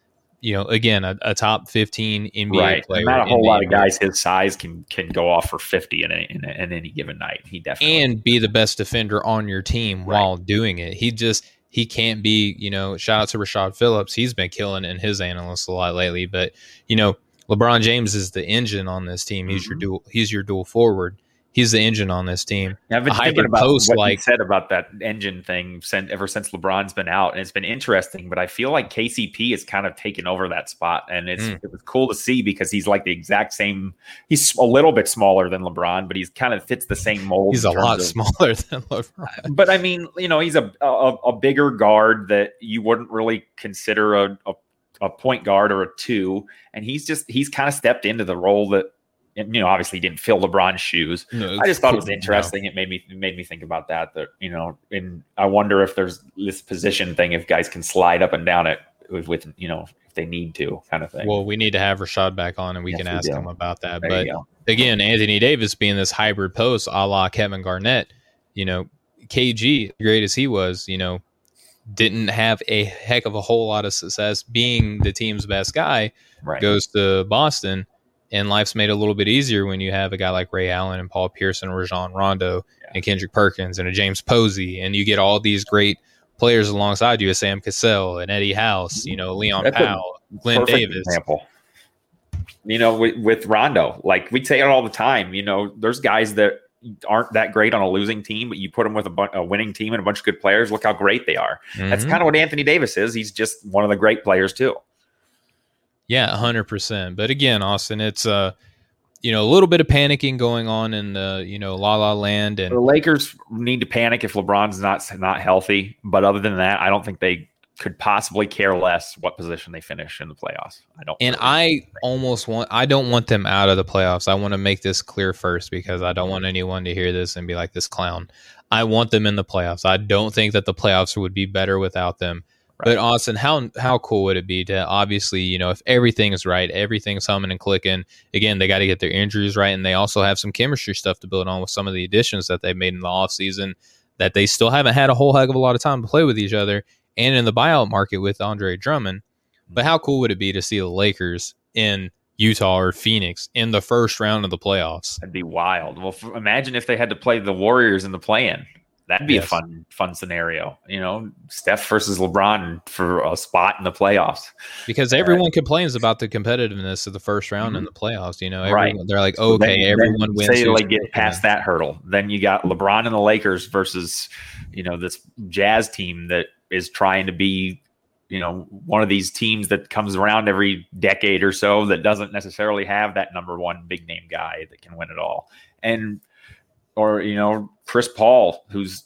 you know, again, a, a top 15 NBA right. player. Not a whole lot of guys his size can can go off for 50 in, a, in, a, in any given night. He definitely and be the best defender on your team right. while doing it. He just he can't be, you know, shout out to Rashad Phillips. He's been killing in his analysts a lot lately, but you know, LeBron James is the engine on this team. He's mm-hmm. your dual. He's your dual forward he's the engine on this team. I've been thinking about post, what like, you said about that engine thing since, ever since LeBron's been out, and it's been interesting. But I feel like KCP has kind of taken over that spot, and it's mm. it was cool to see because he's like the exact same. He's a little bit smaller than LeBron, but he's kind of fits the same mold. He's a lot of, smaller than LeBron. But I mean, you know, he's a a, a bigger guard that you wouldn't really consider a, a a point guard or a two, and he's just he's kind of stepped into the role that and, you know, obviously didn't fill LeBron's shoes. No, I just thought it was interesting. It made me it made me think about that. That you know, and I wonder if there's this position thing if guys can slide up and down it with, with you know if they need to, kind of thing. Well, we need to have Rashad back on, and we yes, can ask we him about that. There but again, Anthony Davis being this hybrid post, a la Kevin Garnett, you know, KG, great as he was, you know, didn't have a heck of a whole lot of success being the team's best guy. Right. Goes to Boston and life's made a little bit easier when you have a guy like Ray Allen and Paul Pierce and Rajon Rondo yeah. and Kendrick Perkins and a James Posey, and you get all these great players alongside you, a Sam Cassell and Eddie House, you know, Leon That's Powe, Glen Davis. Example. You know, with, with Rondo, like we say it all the time. You know, there's guys that aren't that great on a losing team, but you put them with a, bu- a, winning team and a bunch of good players. Look how great they are. Mm-hmm. That's kind of what Anthony Davis is. He's just one of the great players too. Yeah, hundred percent. But again, Austin, it's uh you know a little bit of panicking going on in the you know La La Land, and the Lakers need to panic if LeBron's not not healthy. But other than that, I don't think they could possibly care less what position they finish in the playoffs. I don't. And really I almost want I don't want them out of the playoffs. I want to make this clear first because I don't want anyone to hear this and be like this clown. I want them in the playoffs. I don't think that the playoffs would be better without them. Right. But Austin, how how cool would it be to obviously, you know, if everything is right, everything's humming and clicking. Again, they got to get their injuries right, and they also have some chemistry stuff to build on with some of the additions that they've made in the offseason that they still haven't had a whole heck of a lot of time to play with each other, and in the buyout market with Andre Drummond. Hmm. But how cool would it be to see the Lakers in Utah or Phoenix in the first round of the playoffs? That'd be wild. Well, f- imagine if they had to play the Warriors in the play-in. That'd be yes. a fun, fun scenario. You know, Steph versus LeBron for a spot in the playoffs. Because everyone uh, complains about the competitiveness of the first round mm-hmm. in the playoffs. You know, everyone, right? They're like, oh, okay, then, everyone then wins. Say like get past that hurdle, then you got LeBron and the Lakers versus, you know, this Jazz team that is trying to be, you know, one of these teams that comes around every decade or so that doesn't necessarily have that number one big name guy that can win it all. And or you know Chris Paul, who's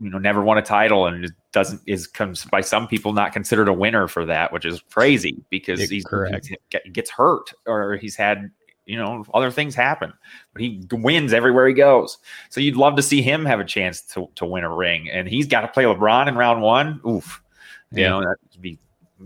you know never won a title and doesn't is comes by some people not considered a winner for that, which is crazy because he's correct. He gets hurt or he's had you know other things happen, but he wins everywhere he goes. So you'd love to see him have a chance to to win a ring, and he's got to play LeBron in round one. Oof, you yeah. know that'd be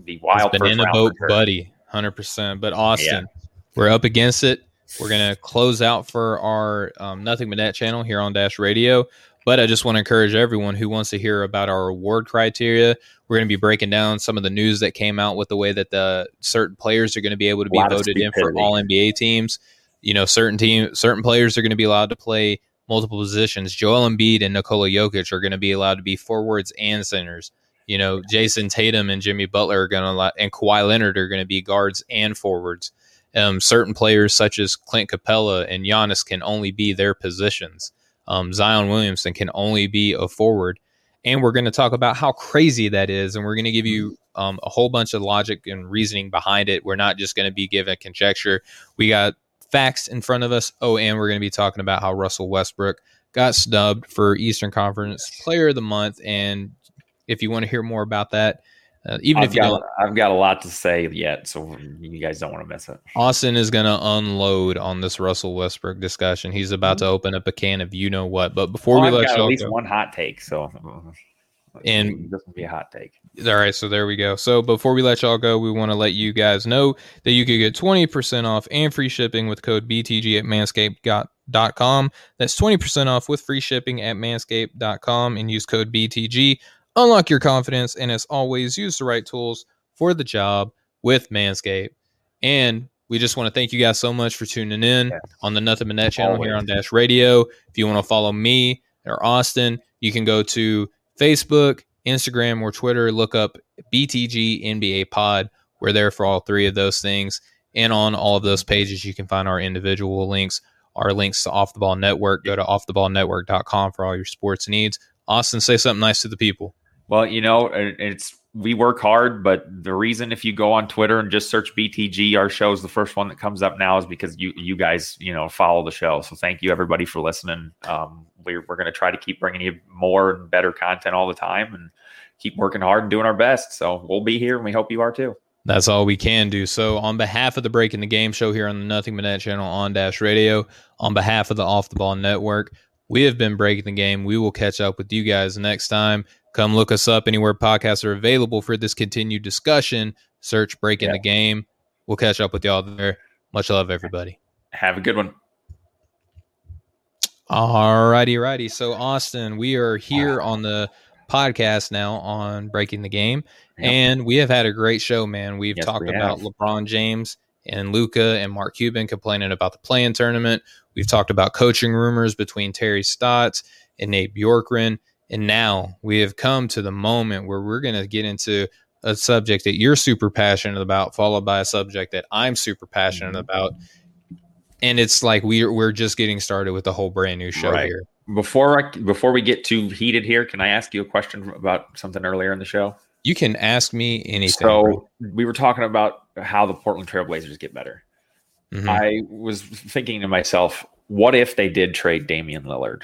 be wild. He's been in a boat, buddy, hundred percent. But Austin, yeah. we're up against it. We're going to close out for our um, Nothing But Net channel here on Dash Radio. But I just want to encourage everyone who wants to hear about our award criteria. We're going to be breaking down some of the news that came out with the way that the certain players are going to be able to be voted in for all NBA teams. You know, certain team, certain players are going to be allowed to play multiple positions. Joel Embiid and Nikola Jokic are going to be allowed to be forwards and centers. You know, Jayson Tatum and Jimmy Butler are going to, and Kawhi Leonard are going to be guards and forwards. Um, certain players such as Clint Capela and Giannis can only be their positions. Um, Zion Williamson can only be a forward. And we're going to talk about how crazy that is. And we're going to give you um, a whole bunch of logic and reasoning behind it. We're not just going to be given conjecture. We got facts in front of us. Oh, and we're going to be talking about how Russell Westbrook got snubbed for Eastern Conference Player of the Month. And if you want to hear more about that, uh, even I've if you got, I've got a lot to say yet, so you guys don't want to miss it. Austin is going to unload on this Russell Westbrook discussion. He's about mm-hmm. to open up a can of you know what. But before we let you at least go, one hot take, so and this will be a hot take. All right, so there we go. So before we let y'all go, we want to let you guys know that you could get 20% off and free shipping with code BTG at manscaped.com. That's 20% off with free shipping at manscaped.com and use code BTG unlock your confidence, and as always, use the right tools for the job with Manscaped. And we just want to thank you guys so much for tuning in yes. on the Nothing But Net channel always. here on Dash Radio. If you want to follow me or Austin, you can go to Facebook, Instagram, or Twitter. Look up BTG NBA Pod. We're there for all three of those things. And on all of those pages, you can find our individual links, our links to Off the Ball Network. Go to offtheballnetwork.com for all your sports needs. Austin, say something nice to the people. Well, you know, it's we work hard, but the reason if you go on Twitter and just search BTG, our show is the first one that comes up now is because you you guys you know follow the show. So thank you everybody for listening. Um, we're we're to try to keep bringing you more and better content all the time, and keep working hard and doing our best. So we'll be here, and we hope you are too. That's all we can do. So, on behalf of the Breaking the Game show here on the Nothing But Net channel on Dash Radio, on behalf of the Off the Ball Network, we have been Breaking the Game. We will catch up with you guys next time. Come look us up anywhere podcasts are available for this continued discussion. Search Breaking yeah. the Game. We'll catch up with y'all there. Much love, everybody. Have a good one. All righty, righty. So, Austin, we are here ah. on the podcast now on Breaking the Game, yep. and we have had a great show, man. We've yes, talked we about LeBron James and Luka and Mark Cuban complaining about the play-in tournament. We've talked about coaching rumors between Terry Stotts and Nate Bjorkgren. And now we have come to the moment where we're going to get into a subject that you're super passionate about, followed by a subject that I'm super passionate mm-hmm. about. And it's like we're we're just getting started with a whole brand new show right. here. Before I before we get too heated here, can I ask you a question about something earlier in the show? You can ask me anything. So bro. we were talking about how the Portland Trailblazers get better. Mm-hmm. I was thinking to myself, what if they did trade Damian Lillard?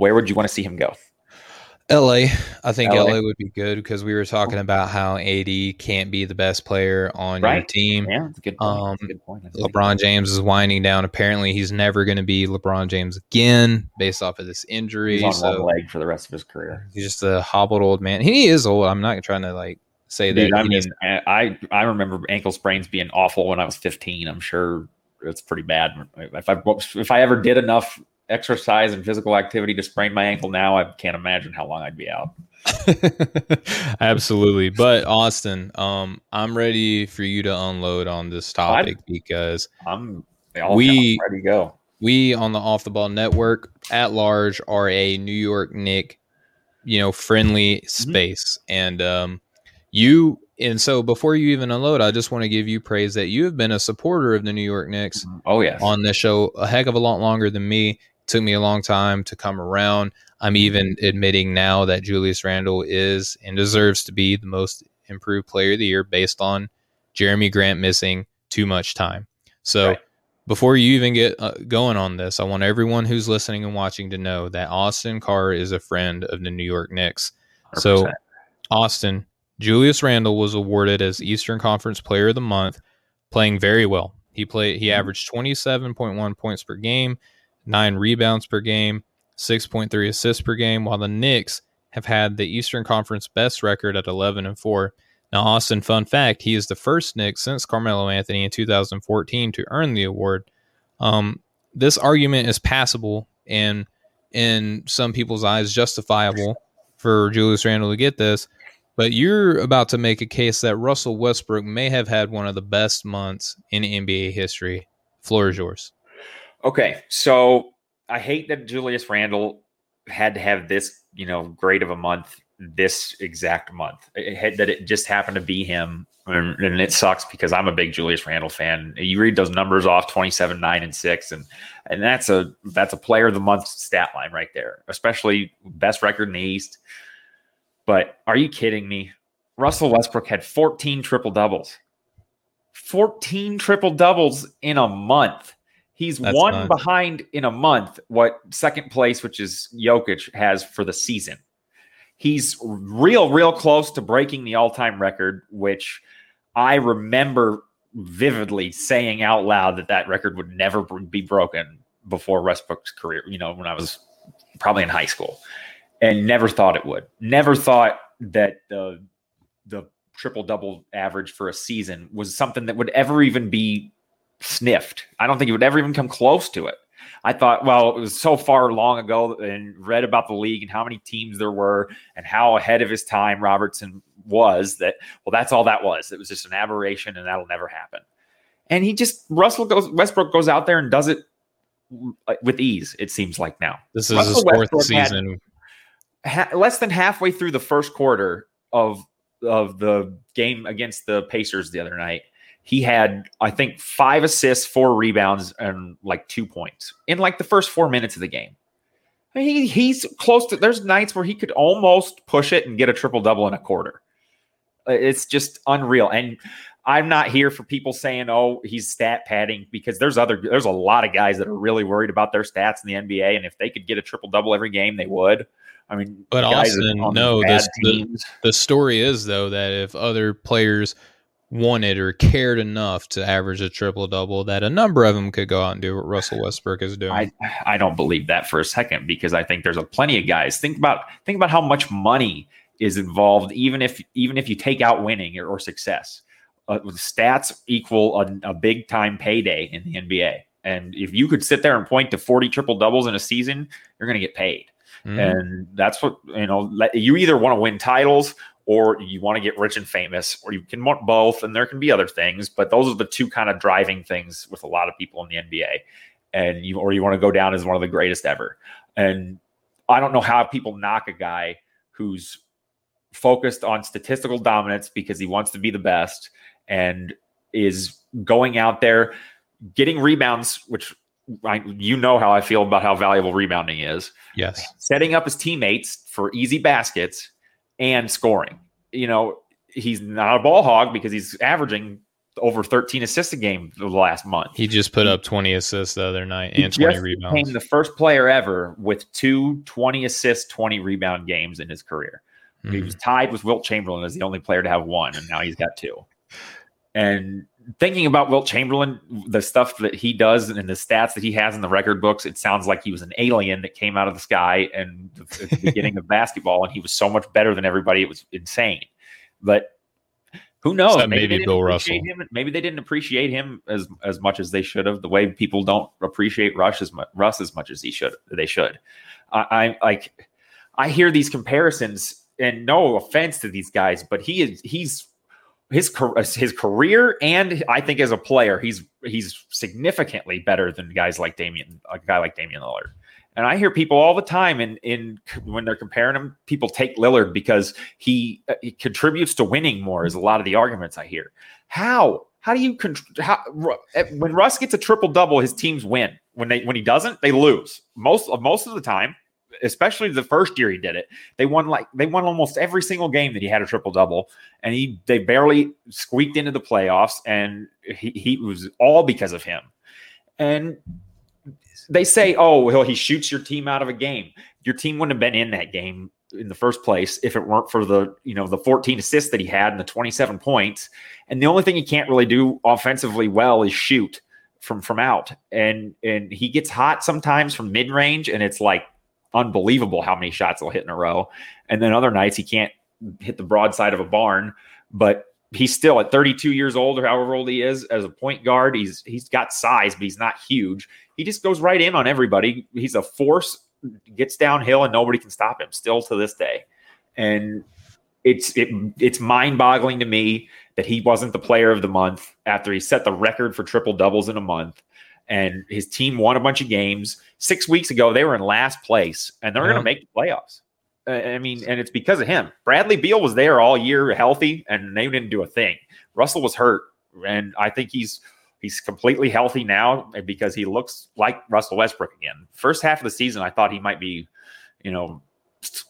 Where would you want to see him go? LA. I think LA, LA would be good because we were talking about how AD can't be the best player on right. your team. Yeah, good point. Um, good point. LeBron James is winding down. Apparently, he's never going to be LeBron James again based off of this injury. He's on so one leg for the rest of his career. He's just a hobbled old man. He is old. I'm not trying to like say Dude, that. I mean, I I remember ankle sprains being awful when I was 15. I'm sure it's pretty bad. If I if I ever did enough exercise and physical activity to sprain my ankle now, I can't imagine how long I'd be out. Absolutely. But Austin, um, I'm ready for you to unload on this topic I'm, because I'm we ready to go. We on the off the ball network at large are a New York Knick, you know, friendly mm-hmm. space. And um you and so before you even unload, I just want to give you praise that you have been a supporter of the New York Knicks. Mm-hmm. Oh yes. On this show a heck of a lot longer than me took me a long time to come around. I'm even admitting now that Julius Randle is and deserves to be the most improved player of the year based on Jerami Grant missing too much time. So, right. before you even get uh, going on this, I want everyone who's listening and watching to know that Austin Carr is a friend of the New York Knicks. 100%. So, Austin, Julius Randle was awarded as Eastern Conference Player of the Month, playing very well. He played he mm-hmm. averaged 27.1 points per game nine rebounds per game, 6.3 assists per game, while the Knicks have had the Eastern Conference best record at 11 and 4. Now, Austin, fun fact, he is the first Knick since Carmelo Anthony in 2014 to earn the award. Um, this argument is passable and in some people's eyes justifiable for Julius Randle to get this, but you're about to make a case that Russell Westbrook may have had one of the best months in NBA history. Floor is yours. Okay, so I hate that Julius Randle had to have this, you know, great of a month this exact month. It had, that it just happened to be him, and, and, it sucks because I'm a big Julius Randle fan. You read those numbers off 27, 9, and 6, and and that's a that's a player of the month stat line right there, especially best record in the East. But are you kidding me? Russell Westbrook had 14 triple doubles. 14 triple doubles in a month. He's That's one behind in a month what second place, which is Jokic, has for the season. He's real, real close to breaking the all time record, which I remember vividly saying out loud that that record would never be broken before Westbrook's career, you know, when I was probably in high school and never thought it would. Never thought that the the triple double average for a season was something that would ever even be sniffed. I don't think he would ever even come close to it. I thought, well, it was so far long ago and read about the league and how many teams there were and how ahead of his time Robertson was that, well, that's all that was. It was just an aberration and that'll never happen. And he just, Russell goes, Westbrook goes out there and does it with ease, it seems like now. This is Russell his fourth Westbrook season. Ha- less than halfway through the first quarter of, of the game against the Pacers the other night he had I think five assists, four rebounds, and like two points in like the first four minutes of the game. I mean, he, he's close to. There's nights where he could almost push it and get a triple double in a quarter. Uh, it's just unreal. And I'm not here for people saying, "Oh, he's stat padding," because there's other there's a lot of guys that are really worried about their stats in the NBA, and if they could get a triple double every game, they would. I mean, but Austin, no, the, the, the story is though that if other players wanted or cared enough to average a triple double, that a number of them could go out and do what Russell Westbrook is doing. I, I don't believe that for a second because I think there's a plenty of guys. Think about think about how much money is involved, even if even if you take out winning or, or success. Uh, stats equal a, a big time payday in the NBA. And if you could sit there and point to 40 triple doubles in a season, you're going to get paid. Mm. And that's what, you know, you either want to win titles or you want to get rich and famous, or you can want both. And there can be other things, but those are the two kind of driving things with a lot of people in the NBA. And you, or you want to go down as one of the greatest ever. And I don't know how people knock a guy who's focused on statistical dominance because he wants to be the best and is going out there getting rebounds, which I, you know how I feel about how valuable rebounding is. Yes. Setting up his teammates for easy baskets and scoring. You know, he's not a ball hog because he's averaging over 13 assists a game the last month. He just put up 20 assists the other night and 20 rebounds. Became the first player ever with two 20 assists, 20 rebound games in his career. Mm-hmm. He was tied with Wilt Chamberlain as the only player to have one, and now he's got two. And thinking about Wilt Chamberlain, the stuff that he does and the stats that he has in the record books, it sounds like he was an alien that came out of the sky and at the beginning of basketball, and he was so much better than everybody. It was insane. But who knows? So maybe, maybe Bill Russell. Him, maybe they didn't appreciate him as as much as they should have. The way people don't appreciate Rush as much, Russ as much as he should. They should. I, I like. I hear these comparisons, and no offense to these guys, but he is he's his his career and I think as a player, he's he's significantly better than guys like Damian, a guy like Damian Lillard. And I hear people all the time in in when they're comparing him, people take Lillard because he, uh, he contributes to winning more. Is a lot of the arguments I hear. How how do you how eh, when Russ gets a triple double, his teams win. When they when he doesn't, they lose most most of the time especially the first year he did it. They won like they won almost every single game that he had a triple double, and he they barely squeaked into the playoffs, and he, he was all because of him. And they say, oh, well, he shoots your team out of a game. Your team wouldn't have been in that game in the first place if it weren't for the you know the 14 assists that he had and the 27 points. And the only thing he can't really do offensively well is shoot from from out. And and he gets hot sometimes from mid range, and it's like unbelievable how many shots he'll hit in a row. And then other nights he can't hit the broadside of a barn, but he's still at 32 years old or however old he is as a point guard. He's he's got size, but he's not huge. He just goes right in on everybody. He's a force, gets downhill, and nobody can stop him. Still to this day, and it's it, it's mind boggling to me that he wasn't the player of the month after he set the record for triple doubles in a month and his team won a bunch of games. Six weeks ago, they were in last place, and they're yeah. going to make the playoffs. I mean, and it's because of him. Bradley Beal was there all year, healthy, and they didn't do a thing. Russell was hurt, and I think he's he's completely healthy now because he looks like Russell Westbrook again. First half of the season, I thought he might be, you know,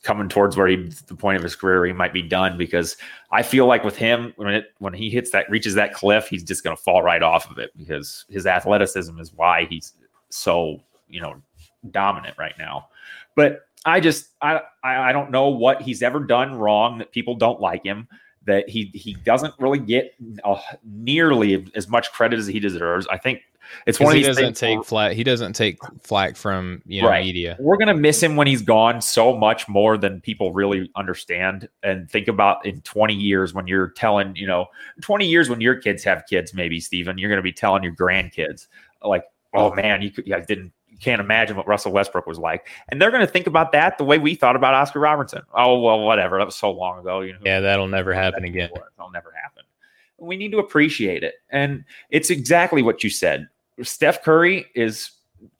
coming towards where he the point of his career he might be done because I feel like with him when it when he hits that reaches that cliff he's just going to fall right off of it because his athleticism is why he's so you know dominant right now. But I just I I don't know what he's ever done wrong that people don't like him that he he doesn't really get uh, nearly as much credit as he deserves. I think it's one of he doesn't take flack. He doesn't take flack from you know right. media. We're gonna miss him when he's gone so much more than people really understand. And think about in 20 years when you're telling, you know, 20 years when your kids have kids, maybe Stephen, you're gonna be telling your grandkids like, oh man, you could, yeah, didn't can't imagine what Russell Westbrook was like. And they're going to think about that the way we thought about Oscar Robertson. Oh, well, whatever. That was so long ago. You know, yeah, that'll never happen again. That'll never happen. We need to appreciate it. And it's exactly what you said. Steph Curry is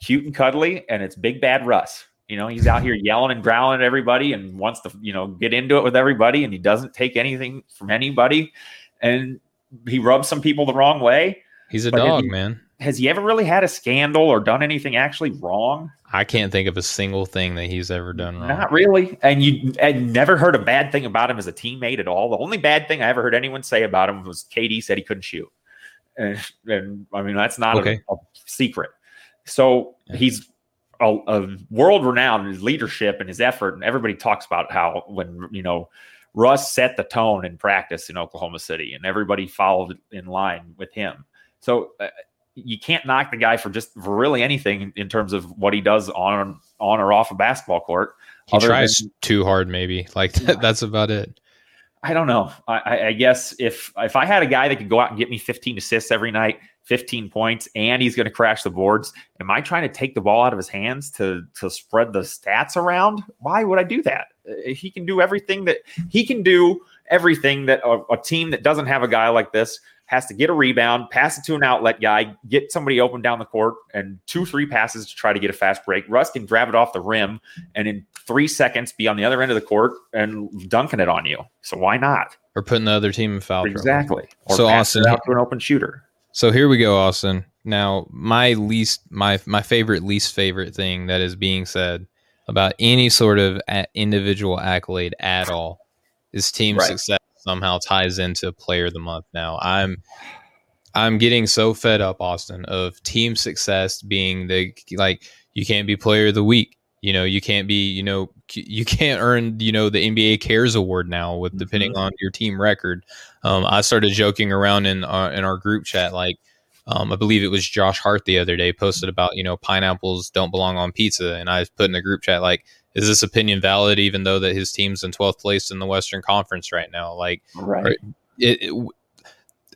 cute and cuddly, and it's big bad Russ. You know, he's out here yelling and growling at everybody and wants to, you know, get into it with everybody, and he doesn't take anything from anybody. And he rubs some people the wrong way. He's a dog, he- man. Has he ever really had a scandal or done anything actually wrong? I can't think of a single thing that he's ever done wrong. Not really. And you and never heard a bad thing about him as a teammate at all. The only bad thing I ever heard anyone say about him was KD said he couldn't shoot. And, and I mean, that's not a- Okay. a, secret. So Yeah. he's a, a world renowned in his leadership and his effort. And everybody talks about how when, you know, Russ set the tone in practice in Oklahoma City and everybody followed in line with him. So uh, you can't knock the guy for just for really anything in terms of what he does on on or off a basketball court. He tries than- too hard, maybe. Like that, that's about it. I don't know. I, I, guess if if I had a guy that could go out and get me 15 assists every night, 15 points, and he's going to crash the boards, am I trying to take the ball out of his hands to to spread the stats around? Why would I do that? Uh, He can do everything that he can do everything that a, a team that doesn't have a guy like this has to get a rebound, pass it to an outlet guy, get somebody open down the court, and two, three passes to try to get a fast break. Russ can grab it off the rim and in three seconds be on the other end of the court and dunking it on you. So why not? Or putting the other team in foul trouble. Exactly. Or So, Austin- out to an open shooter. So here we go, Austin. Now, my least, my my favorite, least favorite thing that is being said about any sort of individual accolade at all is team Right. success somehow ties into player of the month. Now, I'm I'm getting so fed up, Austin, of team success being the like you can't be player of the week. You know, you can't be, you know, you can't earn, you know, the NBA Cares Award now with depending on your team record. Um, I started joking around in uh, in our group chat, like um, I believe it was Josh Hart the other day posted about you know pineapples don't belong on pizza, and I put in the group chat like, is this opinion valid? Even though that his team's in twelfth place in the Western Conference right now, like Right. it, it-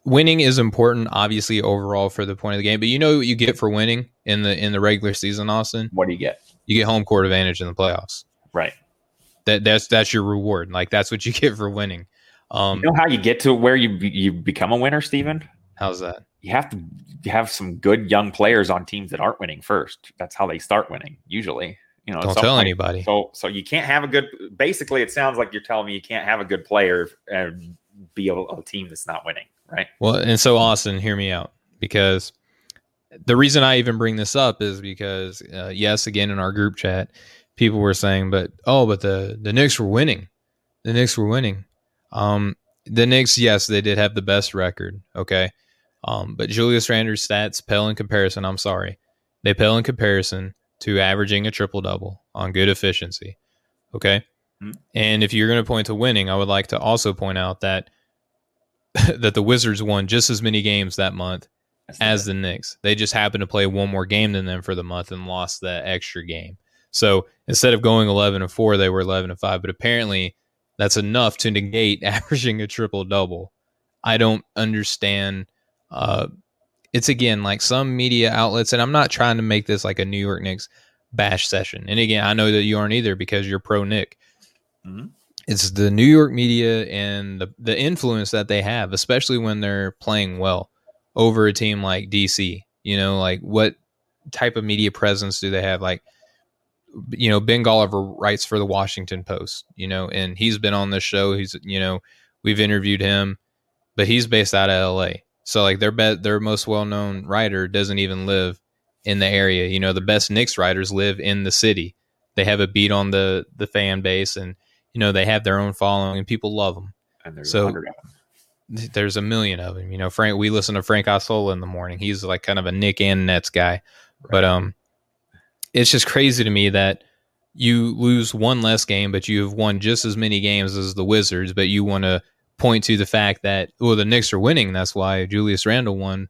winning is important, obviously overall for the point of the game. But you know what you get for winning in the in the regular season, Austin? What do you get? You get home court advantage in the playoffs. Right. That that's that's your reward. Like that's what you get for winning. Um, You know how you get to where you you become a winner, Steven? how's that? You have to have some good young players on teams that aren't winning first. That's how they start winning, usually. You know, Don't tell anybody. So so you can't have a good basically it sounds like you're telling me you can't have a good player and be a, a team that's not winning, right? Well, and so Austin, hear me out because the reason I even bring this up is because uh, yes, again in our group chat, people were saying, but oh, but the the Knicks were winning, the Knicks were winning. Um, the Knicks, yes, they did have the best record, okay, um, but Julius Randle's stats pale in comparison. I'm sorry, they pale in comparison to averaging a triple double on good efficiency, okay. Hmm. And if you're going to point to winning, I would like to also point out that that the Wizards won just as many games that month That's as the Knicks. They just happened to play one more game than them for the month and lost that extra game. So instead of going 11 and 4, they were 11 and 5. But apparently, that's enough to negate averaging a triple double. I don't understand. Uh, it's again like some media outlets, and I'm not trying to make this like a New York Knicks bash session. And again, I know that you aren't either because you're pro Knick. Mhm. It's the New York media and the, the influence that they have, especially when they're playing well over a team like DC. You know, like what type of media presence do they have? Like, you know, Ben Golliver writes for the Washington Post, you know, and he's been on this show. He's, you know, we've interviewed him, but he's based out of LA. So like their be- their most well known writer doesn't even live in the area. You know, the best Knicks writers live in the city. They have a beat on the the fan base, and you know they have their own following, and people love them. and there's so- a hundred of them. There's a million of them. You know, Frank. We listen to Frank Isola in the morning. He's like kind of a Knick and Nets guy, but um, it's just crazy to me that you lose one less game, but you have won just as many games as the Wizards. But you want to point to the fact that well, the Knicks are winning. That's why Julius Randle won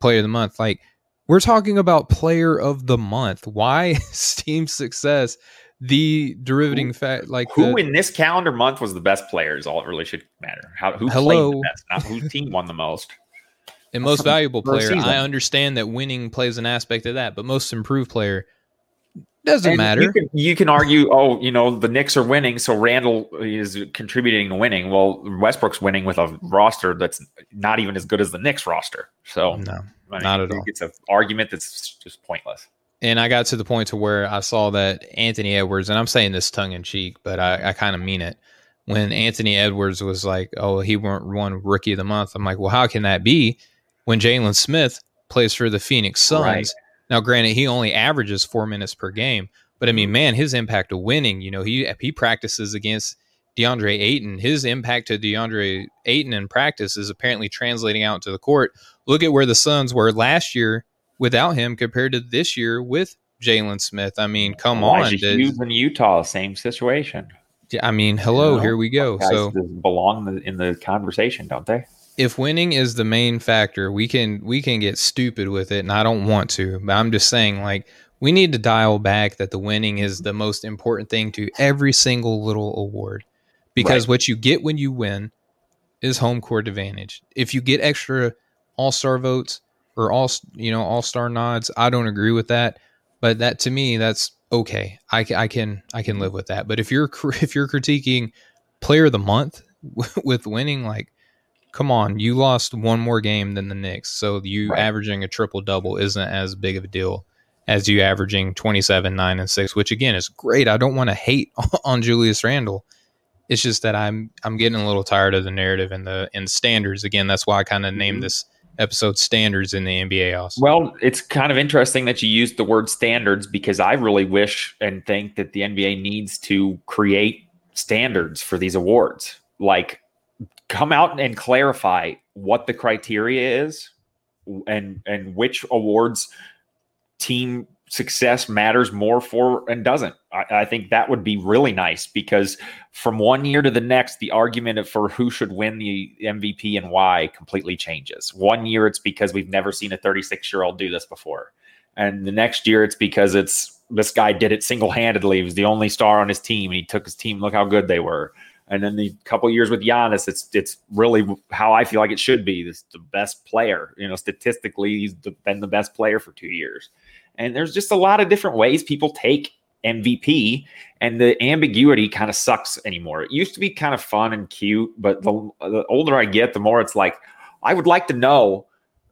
Player of the Month. Like we're talking about Player of the Month. Why is team success the derivative fact? Like Who the- in this calendar month was the best player is all it really should matter. How who Hello? played the best, not whose team won the most. And most valuable player, I understand that winning plays an aspect of that, but most improved player doesn't And matter. You can, you can argue, oh, you know, the Knicks are winning, so Randle is contributing to winning. Well, Westbrook's winning with a roster that's not even as good as the Knicks roster. So no. I mean, not at all. It's an argument that's just pointless. And I got to the point to where I saw that Anthony Edwards, and I'm saying this tongue in cheek, but I, I kind of mean it. when Anthony Edwards was like, "Oh, he weren't won Rookie of the Month." I'm like, "Well, how can that be when Jalen Smith plays for the Phoenix Suns?" Right. Now, granted, he only averages four minutes per game, but I mean, mm-hmm. man, his impact of winning. You know, he he practices against DeAndre Ayton. His impact to DeAndre Ayton in practice is apparently translating out to the court. Look at where the Suns were last year without him compared to this year with Jalen Smith. I mean, come Elijah on. Hughes in Utah, same situation. I mean, hello, you know, here we go. So belong in the, in the conversation, don't they? If winning is the main factor, we can we can get stupid with it, and I don't want to. But I'm just saying, like, we need to dial back that the winning is the most important thing to every single little award, because right. what you get when you win is home court advantage. If you get extra All Star votes or all you know All Star nods, I don't agree with that. But that to me, that's okay. I, I can I can live with that. But if you're if you're critiquing player of the month with winning, like, come on, you lost one more game than the Knicks, so you right. averaging a triple double isn't as big of a deal as you averaging 27 9 and 6 which again is great i don't want to hate on julius randle it's just that i'm i'm getting a little tired of the narrative and the and standards again that's why i kind of named mm-hmm. this episode standards in the NBA also. Well, it's kind of interesting that you used the word standards because I really wish and think that the NBA needs to create standards for these awards. Like come out and clarify what the criteria is and and which awards team success matters more for and doesn't. I, I, think that would be really nice because from one year to the next, the argument for who should win the MVP and why completely changes. One year it's because we've never seen a 36 year old do this before. And the next year it's because it's this guy did it single handedly. He was the only star on his team and he took his team. Look how good they were. And then the couple years with Giannis, it's it's really how I feel like it should be. This the best player, you know, statistically, he's been the best player for two years. And there's just a lot of different ways people take MVP, and the ambiguity kind of sucks anymore. It used to be kind of fun and cute, but the, the older I get, the more it's like, I would like to know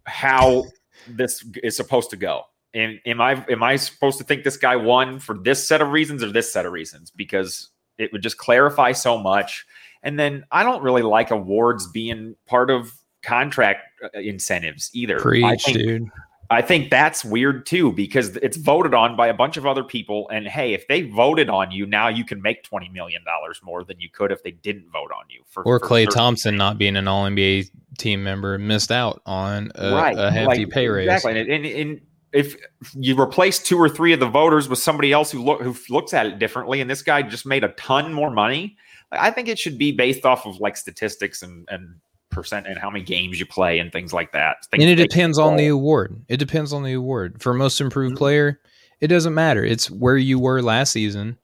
how this is supposed to go. And am I am I supposed to think this guy won for this set of reasons or this set of reasons? Because it would just clarify so much. And then I don't really like awards being part of contract uh, incentives either. Preach, think, dude. I think that's weird too because it's voted on by a bunch of other people. And hey, if they voted on you, now you can make twenty million dollars more than you could if they didn't vote on you. For, or Klay Thompson not being an All NBA team member missed out on a, right. a hefty like, pay raise. Exactly, and, and, and, if you replace two or three of the voters with somebody else who look who looks at it differently, and this guy just made a ton more money, I think it should be based off of like statistics and and percent and how many games you play and things like that. Things and it depends on the award. It depends on the award. For most improved mm-hmm. player, it doesn't matter. It's where you were last season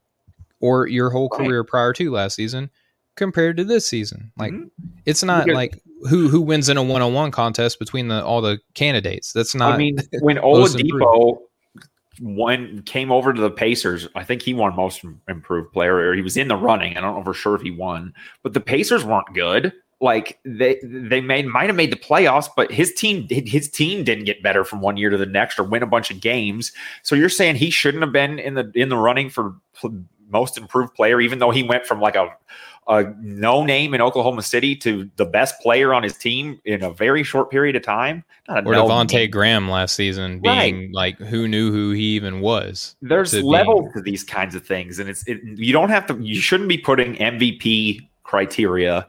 or your whole career right. prior to last season compared to this season. Like mm-hmm. it's not because, like who who wins in a one on one contest between the all the candidates. That's not. I mean, when Oladipo when came over to the Pacers, I think he won most improved player, or he was in the running. I don't know for sure if he won, but the Pacers weren't good like they they made might have made the playoffs, but his team his team didn't get better from one year to the next or win a bunch of games. So you're saying he shouldn't have been in the in the running for most improved player, even though he went from like a a no name in Oklahoma City to the best player on his team in a very short period of time. Not or no Devonte Graham last season being right. like who knew who he even was. There's to levels being... to these kinds of things, and it's it, you don't have to. You shouldn't be putting MVP criteria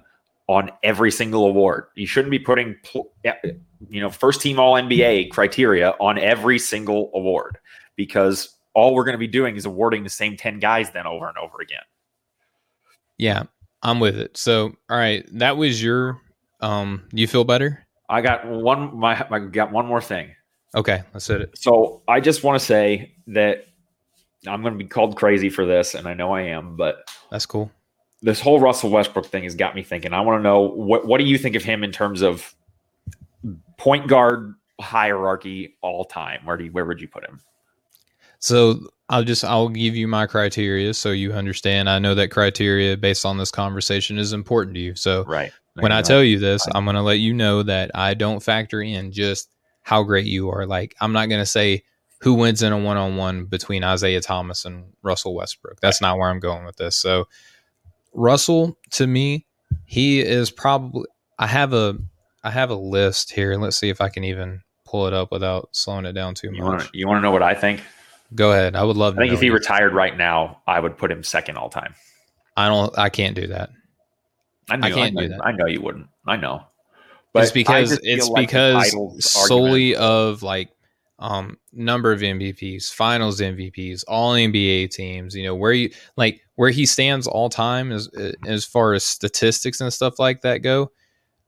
on every single award. You shouldn't be putting, eh, you know, first team All NBA criteria on every single award because all we're going to be doing is awarding the same 10 guys then over and over again. Yeah, I'm with it. So, all right, that was your, um, you feel better? I got one, my, I got one more thing. Okay, let's hit it. So I just want to say that I'm going to be called crazy for this, and I know I am, but that's cool this whole Russell Westbrook thing has got me thinking. I want to know what what do you think of him in terms of point guard hierarchy all time? Where do you, where would you put him? So I'll just I'll give you my criteria so you understand. I know that criteria based on this conversation is important to you. So right. when I tell you this, I'm going to let you know that I don't factor in just how great you are. Like I'm not going to say who wins in a one-on-one between Isiah Thomas and Russell Westbrook. That's not where I'm going with this. So Russell to me, he is probably. I have a I have a list here. Let's see if I can even pull it up without slowing it down too You much. you want to know what I think? Go ahead. I would love. I think if he retired right now, I would put him second all time. I don't. I can't do that. I, knew, I can't know, do that. I know you wouldn't. I know. But it's because it's like because solely argument- of like um number of MVPs, finals MVPs, all NBA teams, you know, where you like where he stands all time as as far as statistics and stuff like that go,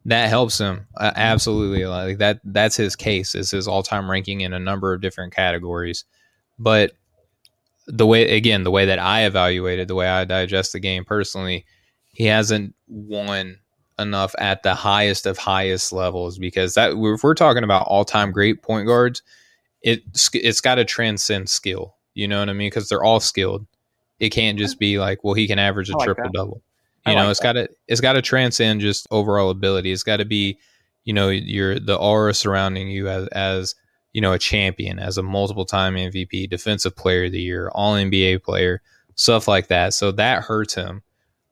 that helps him. Uh, absolutely. Like that that's his case. Is his all-time ranking in a number of different categories. But the way again, the way that I evaluated, the way I digest the game personally, he hasn't won enough at the highest of highest levels because that if we're talking about all-time great point guards, it it's got to transcend skill. You know what I mean? Because they're all skilled. It can't just be like, well, he can average a like triple that. double. I You know, like it's got to it's got to transcend just overall ability. It's got to be, you know, your the aura surrounding you as as you know a champion, as a multiple time MVP, defensive player of the year, all NBA player, stuff like that. So that hurts him.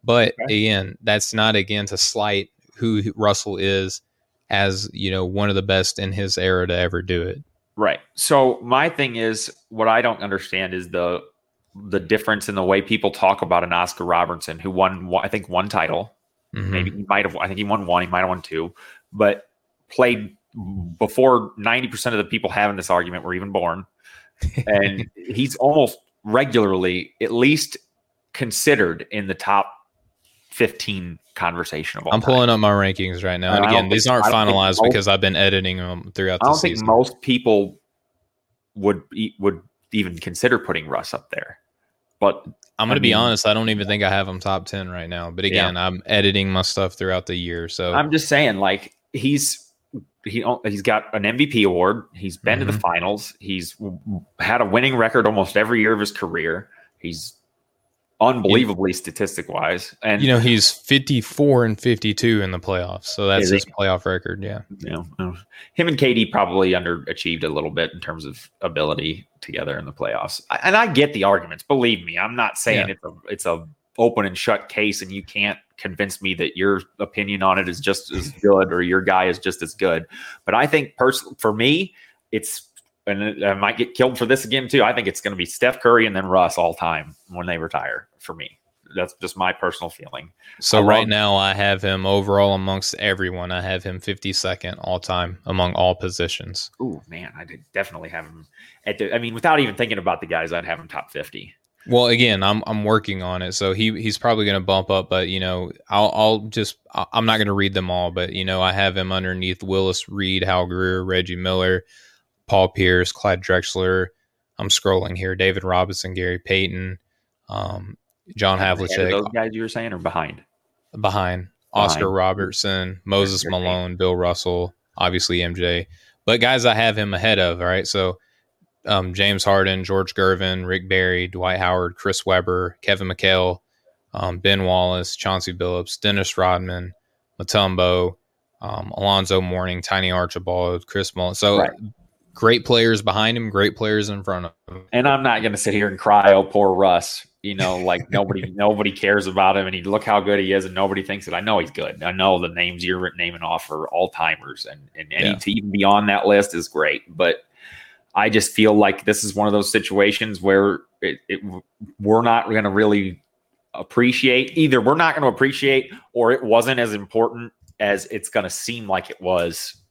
But Okay. again, that's not again to slight who Russell is as you know one of the best in his era to ever do it. Right. So my thing is what I don't understand is the the difference in the way people talk about an Oscar Robertson who won I think one title. Mhm. Maybe he might have I think he won one, he might have won two, but played before 90% of the people having this argument were even born. And he's almost regularly at least considered in the top 15 conversation of all I'm time. pulling up my rankings right now, and I again, these aren't I don't think finalized most- because I've been editing them throughout I don't think season. most people would would even consider putting Russ up there. But I'm going to be honest; I don't even think I have him top ten right now. But again, I'm editing my stuff throughout the year, so I'm just saying, like he's he he's got an MVP award. He's been to the Mhm. finals. He's had a winning record almost every year of his career. He's unbelievably statistic wise, and you know he's 54 and 52 in the playoffs, so that's his playoff record. Yeah, uh, him and KD probably underachieved a little bit in terms of ability together in the playoffs. I- And I get the arguments. Believe me, I'm not saying Yeah. it's a it's a open and shut case, and you can't convince me that your opinion on it is just as good or your guy is just as good. But I think personally, for me, it's and I might get killed for this again too. I think it's going to be Steph Curry and then Russ all time when they retire. For me, that's just my personal feeling. so right now I have him overall amongst everyone. I have him 52nd all time among all positions. Ooh, man, I did definitely have him at the, I mean, without even thinking about the guys, I'd have him top 50. Well, again, I'm I'm working on it, so he he's probably going to bump up, but you know, I'll I'll just I'm not going to read them all, but you know, I have him underneath Willis Reed, Hal Greer, Reggie Miller, Paul Pierce, Clyde Drexler. I'm scrolling here: David Robinson, Gary Payton, um, John Havlicek Those guys you were saying are behind. behind Oscar Behind. Robertson, Moses. Malone, Bill Russell, obviously MJ, but guys I have him ahead of. All right, so um, James Harden, George Gervin, Rick Barry, Dwight Howard, Chris Webber, Kevin McHale, um, Ben Wallace, Chauncey Billups, Dennis Rodman, Mutombo, um, Alonzo Mourning, Tiny Archibald, Chris Mullin. So Right. great players behind him, great players in front of him. And I'm not going to sit here and cry, oh, poor Russ. You know, like nobody nobody cares about him, and he look how good he is, and nobody thinks it. I know he's good. I know the names you're naming off are all timers, and and any Yeah. to even be on that list is great. But I just feel like this is one of those situations where it, it we're not going to really appreciate either. We're not going to appreciate, or it wasn't as important as it's going to seem like it was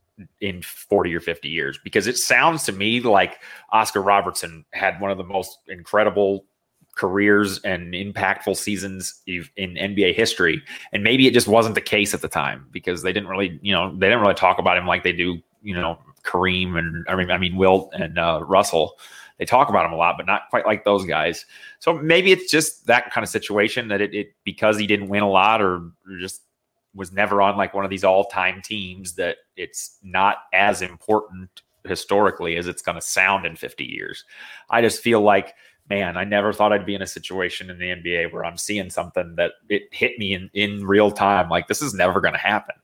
in 40 or 50 years because it sounds to me like Oscar Robertson had one of the most incredible careers and impactful seasons in NBA history. And maybe it just wasn't the case at the time because they didn't really, you know, they didn't really talk about him like they do, you know, Kareem and I mean, I mean, Wilt and uh, Russell. They talk about him a lot, but not quite like those guys. So maybe it's just that kind of situation that it, it because he didn't win a lot or, or just was never on like one of these all-time teams that it's not as important historically as it's going to sound in 50 years. I just feel like man, I never thought I'd be in a situation in the NBA where I'm seeing something that it hit me in, in real time. Like this is never going to happen.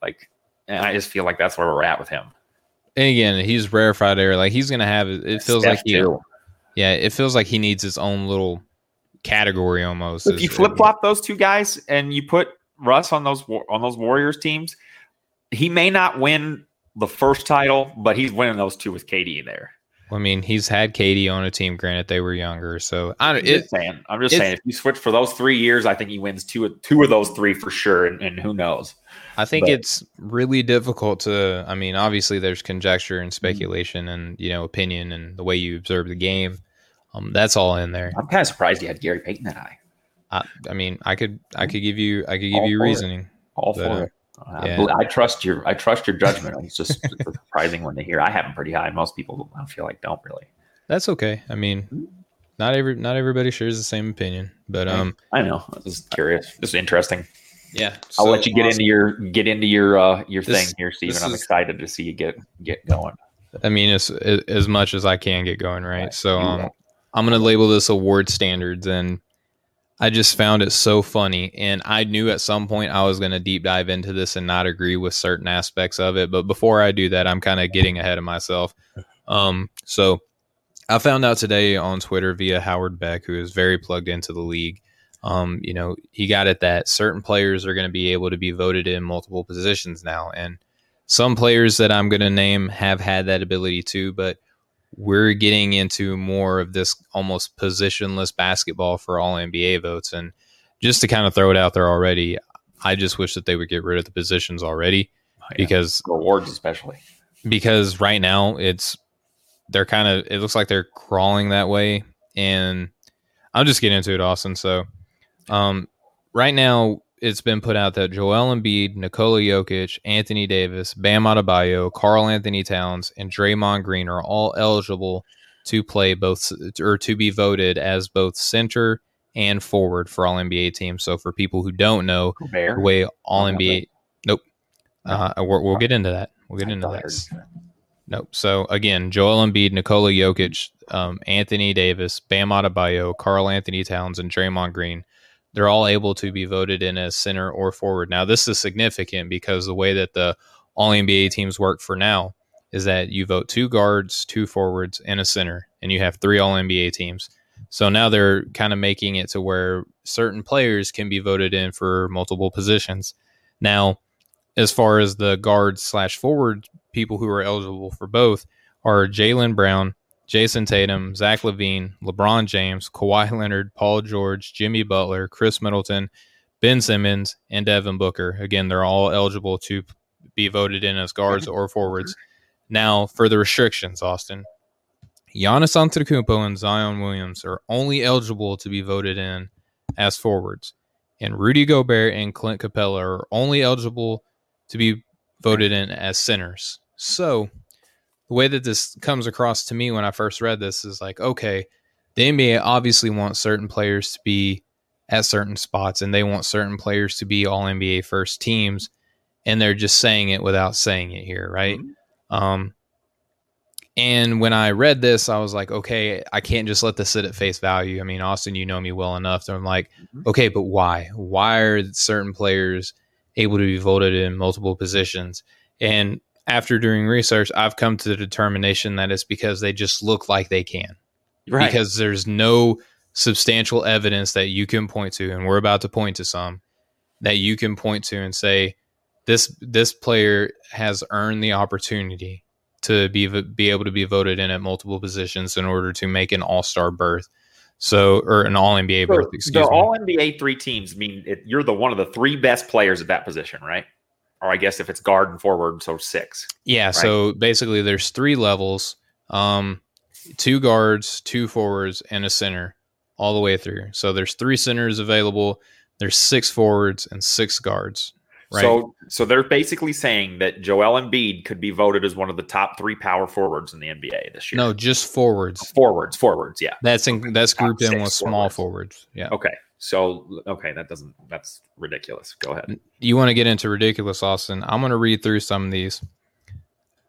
Like, and I just feel like that's where we're at with him. And again, he's rarefied air. Like he's gonna have it. Feels Steph, like he, too. yeah, it feels like he needs his own little category almost. If you flip flop those two guys and you put Russ on those on those Warriors teams, he may not win the first title, but he's winning those two with KD there. I mean, he's had KD on a team. Granted, they were younger, so I don't. I'm just saying. I'm just saying. If you switch for those three years, I think he wins two two of those three for sure, and, and who knows. I think but, it's really difficult to. I mean, obviously, there's conjecture and mm-hmm. speculation, and you know, opinion, and the way you observe the game. Um, that's all in there. I'm kind of surprised you had Gary Payton that high. I, I mean, I could, I could give you, I could give all you reasoning. It. All but, for it. Yeah. I, I, trust your, I trust your judgment. It's just surprising when they hear I have them pretty high. Most people, I feel like, don't really. That's okay. I mean, mm-hmm. not every, not everybody shares the same opinion, but um, I know. I was just curious. Is interesting. Yeah, so I'll let you get awesome. into your get into your uh your this, thing here, Steven. I'm is, excited to see you get get going. I mean, as as much as I can get going, right? right. So um, I'm gonna label this award standards, and I just found it so funny, and I knew at some point I was gonna deep dive into this and not agree with certain aspects of it. But before I do that, I'm kind of getting ahead of myself. Um, so I found out today on Twitter via Howard Beck, who is very plugged into the league. Um, you know, he got it that certain players are going to be able to be voted in multiple positions now. And some players that I'm going to name have had that ability too, but we're getting into more of this almost positionless basketball for all NBA votes. And just to kind of throw it out there already, I just wish that they would get rid of the positions already oh, yeah. because awards, especially because right now it's they're kind of it looks like they're crawling that way. And I'll just get into it, Austin. So um, right now, it's been put out that Joel Embiid, Nikola Jokic, Anthony Davis, Bam Adebayo, Karl-Anthony Towns, and Draymond Green are all eligible to play both or to be voted as both center and forward for all NBA teams. So for people who don't know the way all NBA, nope, uh, we will get into that. We'll get into that. Nope. So again, Joel Embiid, Nikola Jokic, um, Anthony Davis, Bam Adebayo, Karl-Anthony Towns, and Draymond Green they're all able to be voted in as center or forward. Now, this is significant because the way that the all NBA teams work for now is that you vote two guards, two forwards, and a center, and you have three all NBA teams. So now they're kind of making it to where certain players can be voted in for multiple positions. Now, as far as the guard slash forward people who are eligible for both are Jaylen Brown, Jayson Tatum, Zach LaVine, LeBron James, Kawhi Leonard, Paul George, Jimmy Butler, Khris Middleton, Ben Simmons, and Devin Booker. Again, they're all eligible to be voted in as guards or forwards. Now, for the restrictions, Austin, Giannis Antetokounmpo and Zion Williams are only eligible to be voted in as forwards, and Rudy Gobert and Clint Capela are only eligible to be voted in as centers. So the way that this comes across to me when I first read this is like, okay, the NBA obviously wants certain players to be at certain spots and they want certain players to be all NBA first teams. And they're just saying it without saying it here, right? Mm-hmm. Um, and when I read this, I was like, okay, I can't just let this sit at face value. I mean, Austin, you know me well enough. So I'm like, mm-hmm. okay, but why? Why are certain players able to be voted in multiple positions? And after doing research, I've come to the determination that it's because they just look like they can. Right. Because there's no substantial evidence that you can point to, and we're about to point to some that you can point to and say this this player has earned the opportunity to be be able to be voted in at multiple positions in order to make an All Star berth. So, or an All NBA berth. Excuse the me. All NBA three teams mean it, you're the one of the three best players at that position, right? Or I guess if it's guard and forward, so six. Yeah. Right? So basically, there's three levels: um, two guards, two forwards, and a center, all the way through. So there's three centers available. There's six forwards and six guards. Right? So, so they're basically saying that Joel Embiid could be voted as one of the top three power forwards in the NBA this year. No, just forwards. Forwards, forwards. Yeah, that's in, that's grouped in with small forwards. Yeah. Okay. So okay, that doesn't that's ridiculous. Go ahead. You want to get into ridiculous, Austin? I'm going to read through some of these.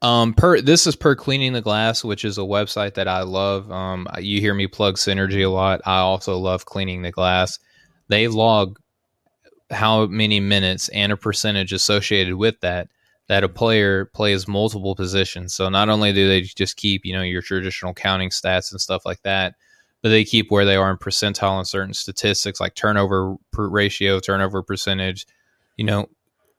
Um, per this is per cleaning the glass, which is a website that I love. Um, you hear me plug Synergy a lot. I also love cleaning the glass. They log how many minutes and a percentage associated with that that a player plays multiple positions. So not only do they just keep you know your traditional counting stats and stuff like that, but they keep where they are in percentile in certain statistics like turnover ratio, turnover percentage, you know,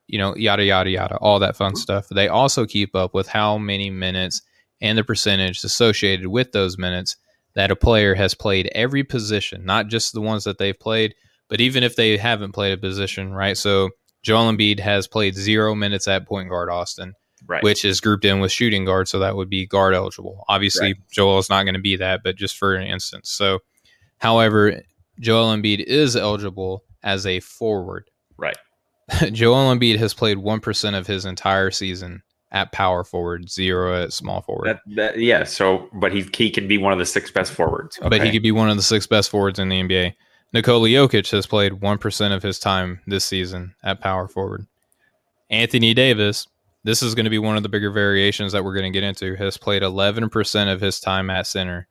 you know, yada yada yada, all that fun stuff. They also keep up with how many minutes and the percentage associated with those minutes that a player has played every position, not just the ones that they've played, but even if they haven't played a position, right? So Joel Embiid has played zero minutes at point guard, Austin, right. which is grouped in with shooting guard, so that would be guard eligible. Obviously, right. Joel is not going to be that, but just for an instance. So, however, Joel Embiid is eligible as a forward. Right. Joel Embiid has played one percent of his entire season at power forward, zero at small forward. That, that, yeah. So, but he he can be one of the six best forwards. Okay. But he could be one of the six best forwards in the NBA. Nikola Jokic has played one percent of his time this season at power forward. Anthony Davis, this is going to be one of the bigger variations that we're going to get into, has played eleven percent of his time at center.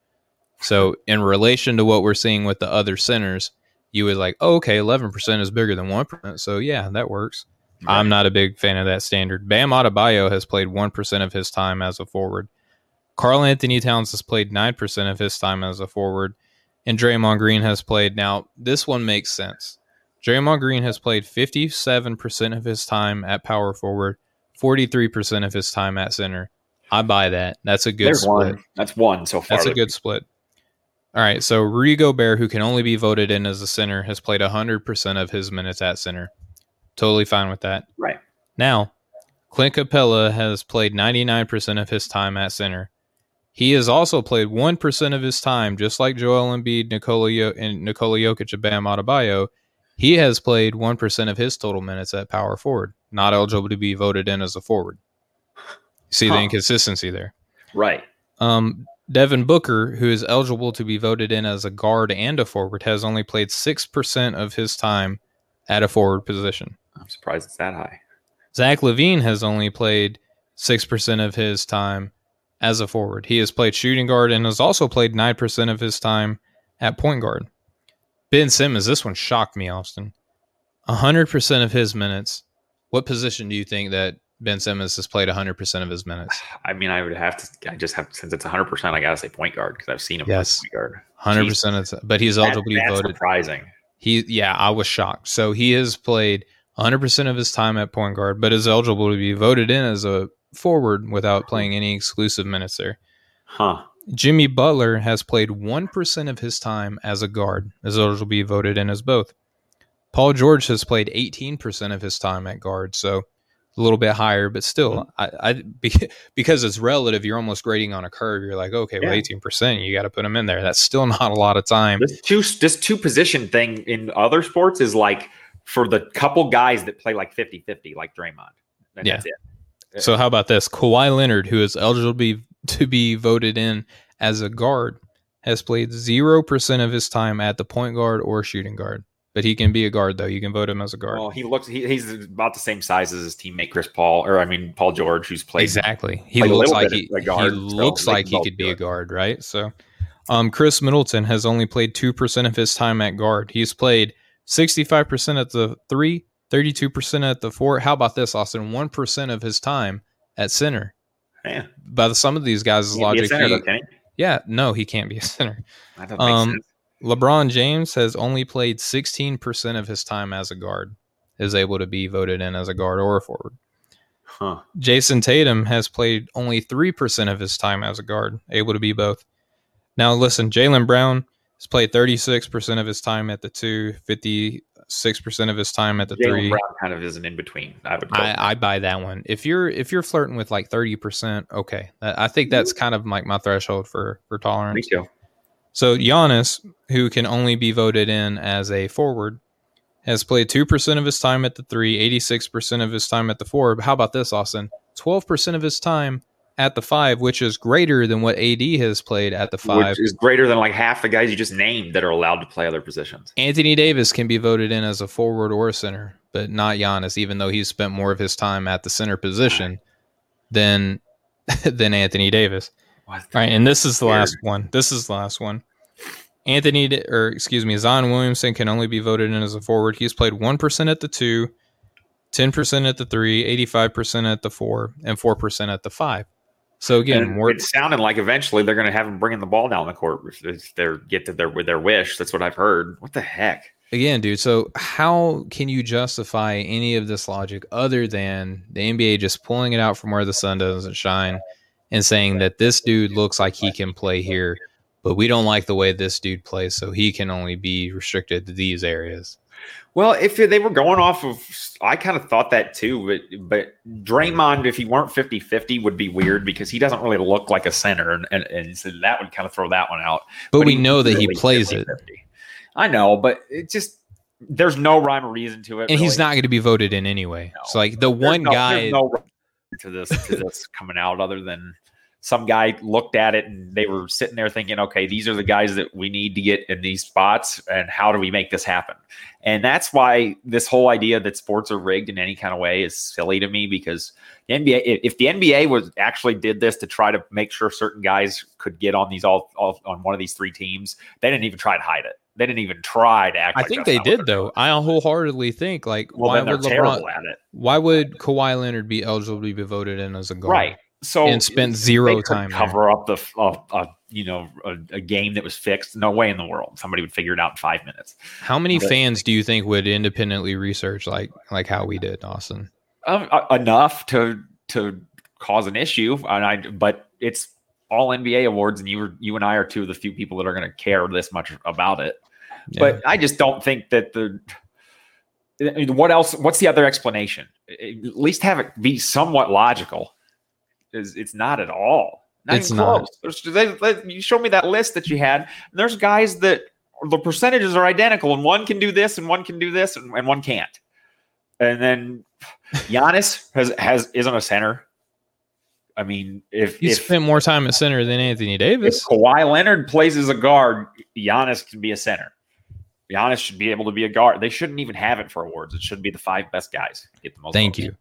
So, in relation to what we're seeing with the other centers, you would like, oh, okay, eleven percent is bigger than one percent. So, yeah, that works. Right. I'm not a big fan of that standard. Bam Adebayo has played 1% of his time as a forward. Karl-Anthony Towns has played 9% of his time as a forward. And Draymond Green has played. Now, this one makes sense. Draymond Green has played 57% of his time at power forward, 43% of his time at center. I buy that. That's a good There's split. One. That's one so far. That's a good split. All right. So Rudy Gobert, who can only be voted in as a center, has played 100% of his minutes at center. Totally fine with that. Right. Now, Clint Capela has played 99% of his time at center. He has also played 1% of his time, just like Joel Embiid, Nikola Yo- and Nikola Jokic, and Bam Adebayo. He has played 1% of his total minutes at power forward, not eligible to be voted in as a forward. See huh. the inconsistency there. Right. Um, Devin Booker, who is eligible to be voted in as a guard and a forward, has only played 6% of his time at a forward position. I'm surprised it's that high. Zach LaVine has only played 6% of his time as a forward. He has played shooting guard and has also played 9% of his time at point guard. Ben Simmons, this one shocked me, Austin. 100% of his minutes. What position do you think that Ben Simmons has played 100% of his minutes? I mean, I would have to, I just have, since it's 100%, I got to say point guard because I've seen him yes. point guard. 100%. Jeez. Of, but he's eligible to be voted. surprising. He, yeah, I was shocked. So he has played 100% of his time at point guard, but is eligible to be voted in as a forward without playing any exclusive minutes there. Huh. Jimmy Butler has played 1% of his time as a guard, as eligible to be voted in as both. Paul George has played 18% of his time at guard, so a little bit higher, but still, mm-hmm. I, I because it's relative, you're almost grading on a curve. You're like, okay, yeah. well, 18%, you got to put them in there. That's still not a lot of time. This two, this two position thing in other sports is like for the couple guys that play like 50 50, like Draymond. Yeah. So, how about this? Kawhi Leonard, who is eligible to be, to be voted in as a guard, has played 0% of his time at the point guard or shooting guard. But he can be a guard, though. You can vote him as a guard. Well, he looks, he, he's about the same size as his teammate, Chris Paul, or I mean, Paul George, who's played. Exactly. He looks like he, guard, he looks so like he could be a guard, right? So, um, Khris Middleton has only played 2% of his time at guard. He's played 65% at the three, 32% at the four. How about this, Austin? 1% of his time at center. Yeah. By the, some of these guys' logic. Center, he, yeah, no, he can't be a center. Um, LeBron James has only played 16% of his time as a guard, is able to be voted in as a guard or a forward. Huh. Jayson Tatum has played only 3% of his time as a guard, able to be both. Now, listen, Jaylen Brown has played 36% of his time at the two, 56% of his time at the Jaylen three. Brown kind of is an in between. I would. I, I, buy that one. If you're if you're flirting with like 30%, okay, I think that's kind of like my threshold for for tolerance. Me too. So Giannis, who can only be voted in as a forward, has played 2% of his time at the three, 86% of his time at the four. But how about this, Austin? 12% of his time at the five, which is greater than what AD has played at the five. Which is greater than like half the guys you just named that are allowed to play other positions. Anthony Davis can be voted in as a forward or a center, but not Giannis, even though he's spent more of his time at the center position than than Anthony Davis. All right, and this is the last one. This is the last one. Anthony, or excuse me, Zion Williamson can only be voted in as a forward. He's played 1% at the two, 10% at the three, 85% at the four, and 4% at the five. So again, And more it's sounding like eventually they're going to have him bringing the ball down the court if they get to their with their wish. That's what I've heard. What the heck? again, dude. So how can you justify any of this logic other than the NBA just pulling it out from where the sun doesn't shine and saying that this dude looks like he can play here, but we don't like the way this dude plays, so he can only be restricted to these areas. Well, if they were going off of, I kind of thought that too, but but Draymond, if he weren't 50 50, would be weird because he doesn't really look like a center. And, and, and so that would kind of throw that one out. But, we know that he really plays it, 50-50. I know, but it just, there's no rhyme or reason to it. and he's not going to be voted in anyway. No. So like the There's one no- guy, there's no rhyme to this to this coming out other than some guy looked at it and they were sitting there thinking, okay, these are the guys that we need to get in these spots, and how do we make this happen? And that's why this whole idea that sports are rigged in any kind of way is silly to me because the NBA, if- the NBA was actually did this to try to make sure certain guys could get on these all, all on one of these three teams, they didn't even try to hide it. They didn't even try to act. I like think they did though. I wholeheartedly think like Well, why would LeBron? at it, Why would Kawhi Leonard be eligible to be voted in as a guard? right? So And spent zero time there. cover up the uh, uh, you know a, a game that was fixed. No way in the world somebody would figure it out in five minutes. How many But- fans do you think would independently research like like how we did, Austin? Uh, enough to to cause an issue, and I but it's all NBA awards, and you were you and I are two of the few people that are going to care this much about it. Yeah. But I just don't think that the I mean, what else? What's the other explanation? At least have it be somewhat logical. Is it's not at all. Not It's even not. they, they- you showed me that list that you had. And there's guys that the percentages are identical, and one can do this, and one can do this, and, and one can't. And then Giannis has has isn't a center. I mean, if he if, spent more time at center than Anthony if Davis. Kawhi Leonard plays as a guard, Giannis can be a center. Giannis should be able to be a guard. They shouldn't even have it for awards. It should be the five best guys get the most. Thank votes. you.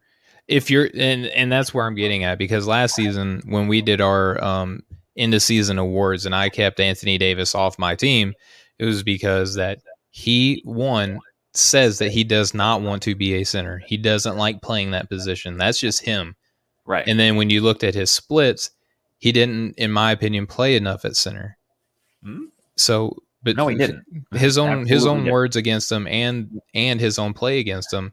If you're and and that's where I'm getting at because last season when we did our um end of season awards and I kept Anthony Davis off my team, it was because that he one says that he does not want to be a center. He doesn't like playing that position. That's just him. Right. And then when you looked at his splits, he didn't, in my opinion, play enough at center. Hmm? So, but No, he didn't. His own his own didn't. words against him and and his own play against him.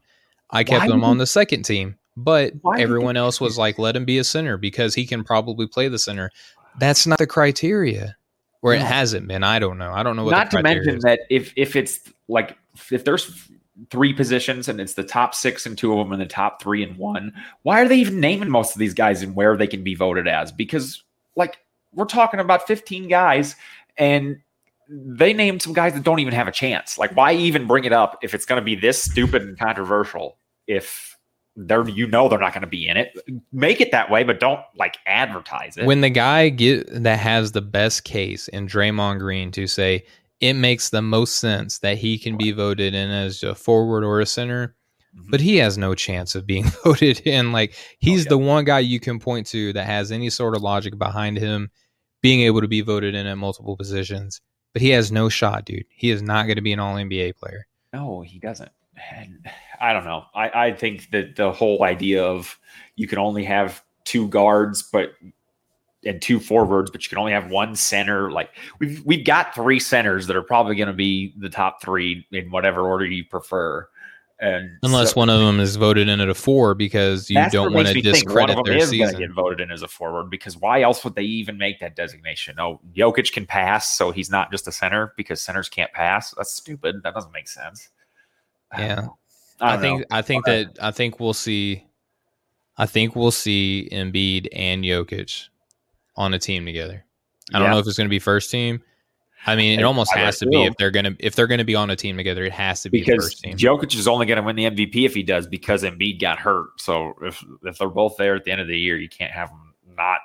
I kept Why him on the second team, but Why everyone else was like, "Let him be a center because he can probably play the center." That's not the criteria, or it hasn't been. I don't know. I don't know what. Not to mention is. that if if it's like if there's three positions and it's the top six and two of them and the top three and one, why are they even naming most of these guys and where they can be voted as? Because like we're talking about 15 guys and they named some guys that don't even have a chance. Like, why even bring it up if it's going to be this stupid and controversial? If they're, you know, they're not going to be in it. Make it that way, but don't like advertise it. when the guy get that has the best case in Draymond Green to say it makes the most sense that he can be voted in as a forward or a center, Mhm. but he has no chance of being voted in. Like he's yeah. the one guy you can point to that has any sort of logic behind him being able to be voted in at multiple positions. But he has no shot, dude. He is not going to be an all NBA player. No, he doesn't. And I don't know. I, I think that the whole idea of you can only have two guards, but and two forwards, but you can only have one center. Like we've we've got three centers that are probably going to be the top three in whatever order you prefer. And Unless so- one of them is voted in at a four because you don't want to discredit one of them their season. get voted in as a forward because why else would they even make that designation? Oh, Jokic can pass, so he's not just a center because centers can't pass. That's stupid. That doesn't make sense. I don't Yeah. know. I, think know. I think that I think we'll see I think we'll see Embiid and Jokic on a team together. I don't Yeah. know if it's going to be first team. I mean, it almost I has to be if they're going to if they're going to be on a team together. It has to be the because first team. Jokic is only going to win the MVP if he does because Embiid got hurt. So if if they're both there at the end of the year, you can't have them not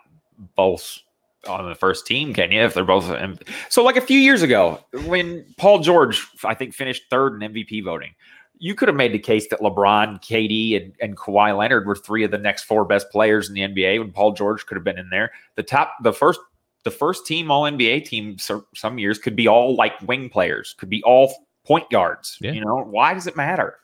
both on the first team, can you? If they're both um, so, like a few years ago when Paul George, I think, finished third in MVP voting. You could have made the case that LeBron, KD, and, and Kawhi Leonard were three of the next four best players in the NBA. When Paul George could have been in there, the top, the first, the first team All NBA team. So, some years could be all like wing players, could be all point guards. Yeah. You know, why does it matter?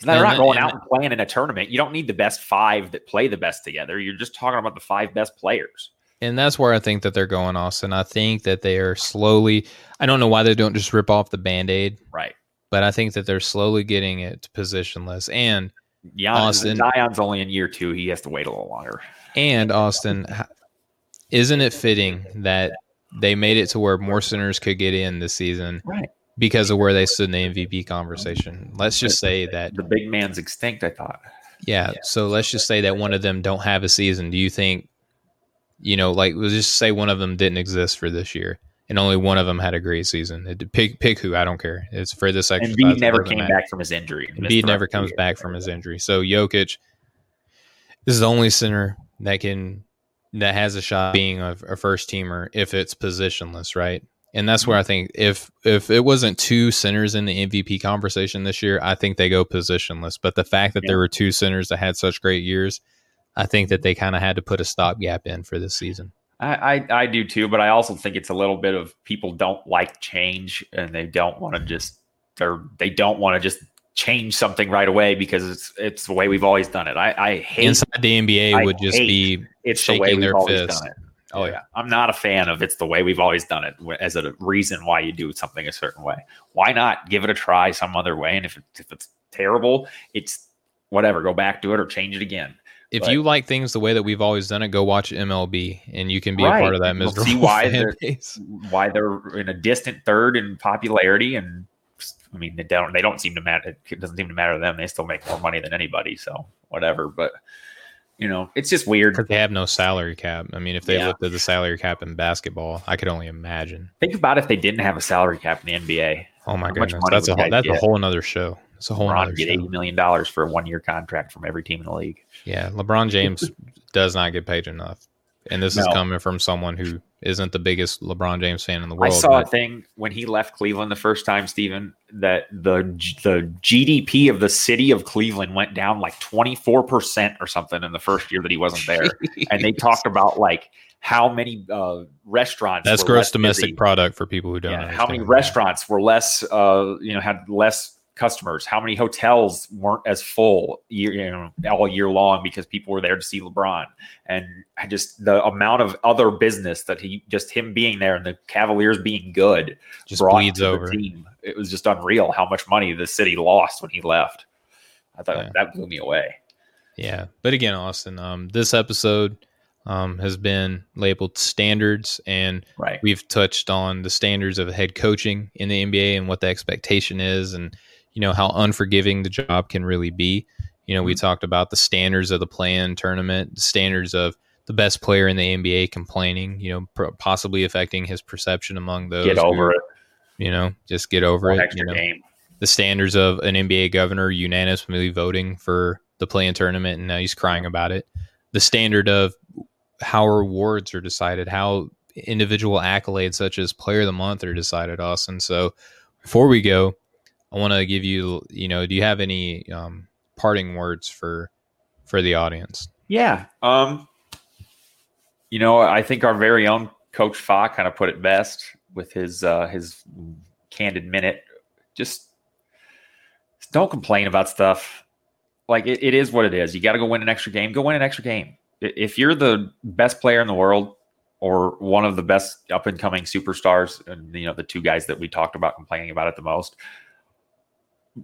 They're And not going and out and playing in a tournament. You don't need the best five that play the best together. You're just talking about the five best players. And that's where I think that they're going, Austin. I think that they are slowly. I don't know why they don't just rip off the band aid, Right. But I think that they're slowly getting it positionless. And Giannis, Austin- Zion's only in year two. He has to wait a little longer. and Austin, isn't it fitting that they made it to where more centers could get in this season Right. because of where they stood in the MVP conversation? Let's just say that The big man's extinct, I thought. Yeah. So let's just say that one of them don't have a season. Do you think, you know, like let's just say one of them didn't exist for this year, and only one of them had a great season. It, pick pick who I don't care. It's for this And exercise. Embiid never came back from his injury. He Embiid never rest of the comes back from his injury. So Jokic is the only center that can that has a shot being a, a first teamer if it's positionless, right? And that's where I think if if it wasn't two centers in the MVP conversation this year, I think they go positionless. But the fact that Yeah. there were two centers that had such great years, I think that they kind of had to put a stopgap in for this season. I, I I do too, but I also think it's a little bit of people don't like change and they don't want to just they're they don't want to just change something right away because it's it's the way we've always done it. I, I hate Inside the NBA I would just be it's the way shaking we've their always fist. done it. Oh yeah, I'm not a fan of it's the way we've always done it as a reason why you do something a certain way. Why not give it a try some other way? And if it, if it's terrible, it's whatever. Go back to it or change it again. If But- you like things the way that we've always done it, go watch MLB and you can be Right. a part of that You'll see why they're- base. Why they're in a distant third in popularity and. I mean, they don't. They don't seem to matter. It doesn't seem to matter to them. They still make more money than anybody. So whatever. But you know, it's just weird. Because they have no salary cap. I mean, if they Yeah. looked at the salary cap in basketball, I could only imagine. Think about if they didn't have a salary cap in the NBA. Oh my How goodness, that's a whole, that's a whole another show. It's a whole LeBron get eighty million dollars for a one year contract from every team in the league. Yeah, LeBron James does not get paid enough, and this is coming from someone who isn't the biggest LeBron James fan in the world. I saw a thing when he left Cleveland the first time, Steven, that the the GDP of the city of Cleveland went down like twenty four percent or something in the first year that he wasn't there. and they talked about like how many uh, restaurants. that's gross domestic busy. product for people who don't. Yeah, how many restaurants were less, uh, you know, had less customers? How many hotels weren't as full year, you know, all year long because people were there to see LeBron? And I just the amount of other business that he just him being there and the Cavaliers being good just bleeds over. team. It was just unreal how much money the city lost when he left. I thought Yeah. that blew me away. Yeah, but again, Austin, um, this episode um, has been labeled standards, and Right. we've touched on the standards of head coaching in the NBA and what the expectation is, and you know how unforgiving the job can really be. You know, we Mm-hmm. talked about the standards of the play-in tournament, the standards of the best player in the NBA complaining, you know, pro- possibly affecting his perception among those. Get over who, it. You know, just get over One it. You know, game. the standards of an NBA governor unanimously voting for the play-in tournament, and now he's crying about it. The standard of how awards are decided, how individual accolades such as Player of the Month are decided, Austin. So before we go, I want to give you, you know, do you have any um, parting words for for the audience? Yeah. Um, you know, I think our very own Coach Fa kind of put it best with his uh, his candid minute. Just don't complain about stuff. Like it, it is what it is. You got to go win an extra game. Go win an extra game. If you're the best player in the world or one of the best up and coming superstars, and you know the two guys that we talked about complaining about it the most, w-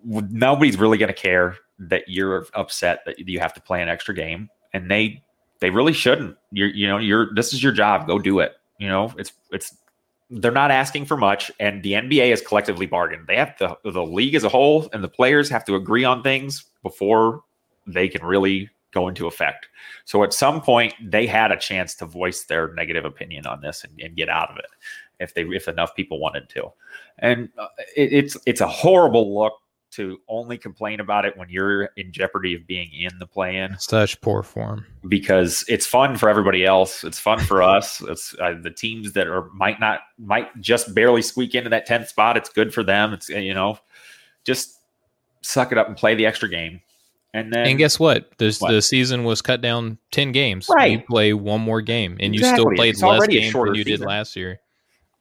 nobody's really going to care that you're upset that you have to play an extra game, and they they really shouldn't. You're you know you're this is your job. Go do it. You know it's it's they're not asking for much, and the NBA has collectively bargained. They have to the league as a whole and the players have to agree on things before they can really go into effect. So at some point, they had a chance to voice their negative opinion on this and, and get out of it if they if enough people wanted to. And uh, it, it's it's a horrible look to only complain about it when you're in jeopardy of being in the play-in Such poor form. because it's fun for everybody else. It's fun for us. It's uh, the teams that are might not might just barely squeak into that 10th spot. It's good for them. It's you know, just suck it up and play the extra game. And then And guess what? This What? the season was cut down ten games. Right. You play one more game, and you still played It's less games than you did last year.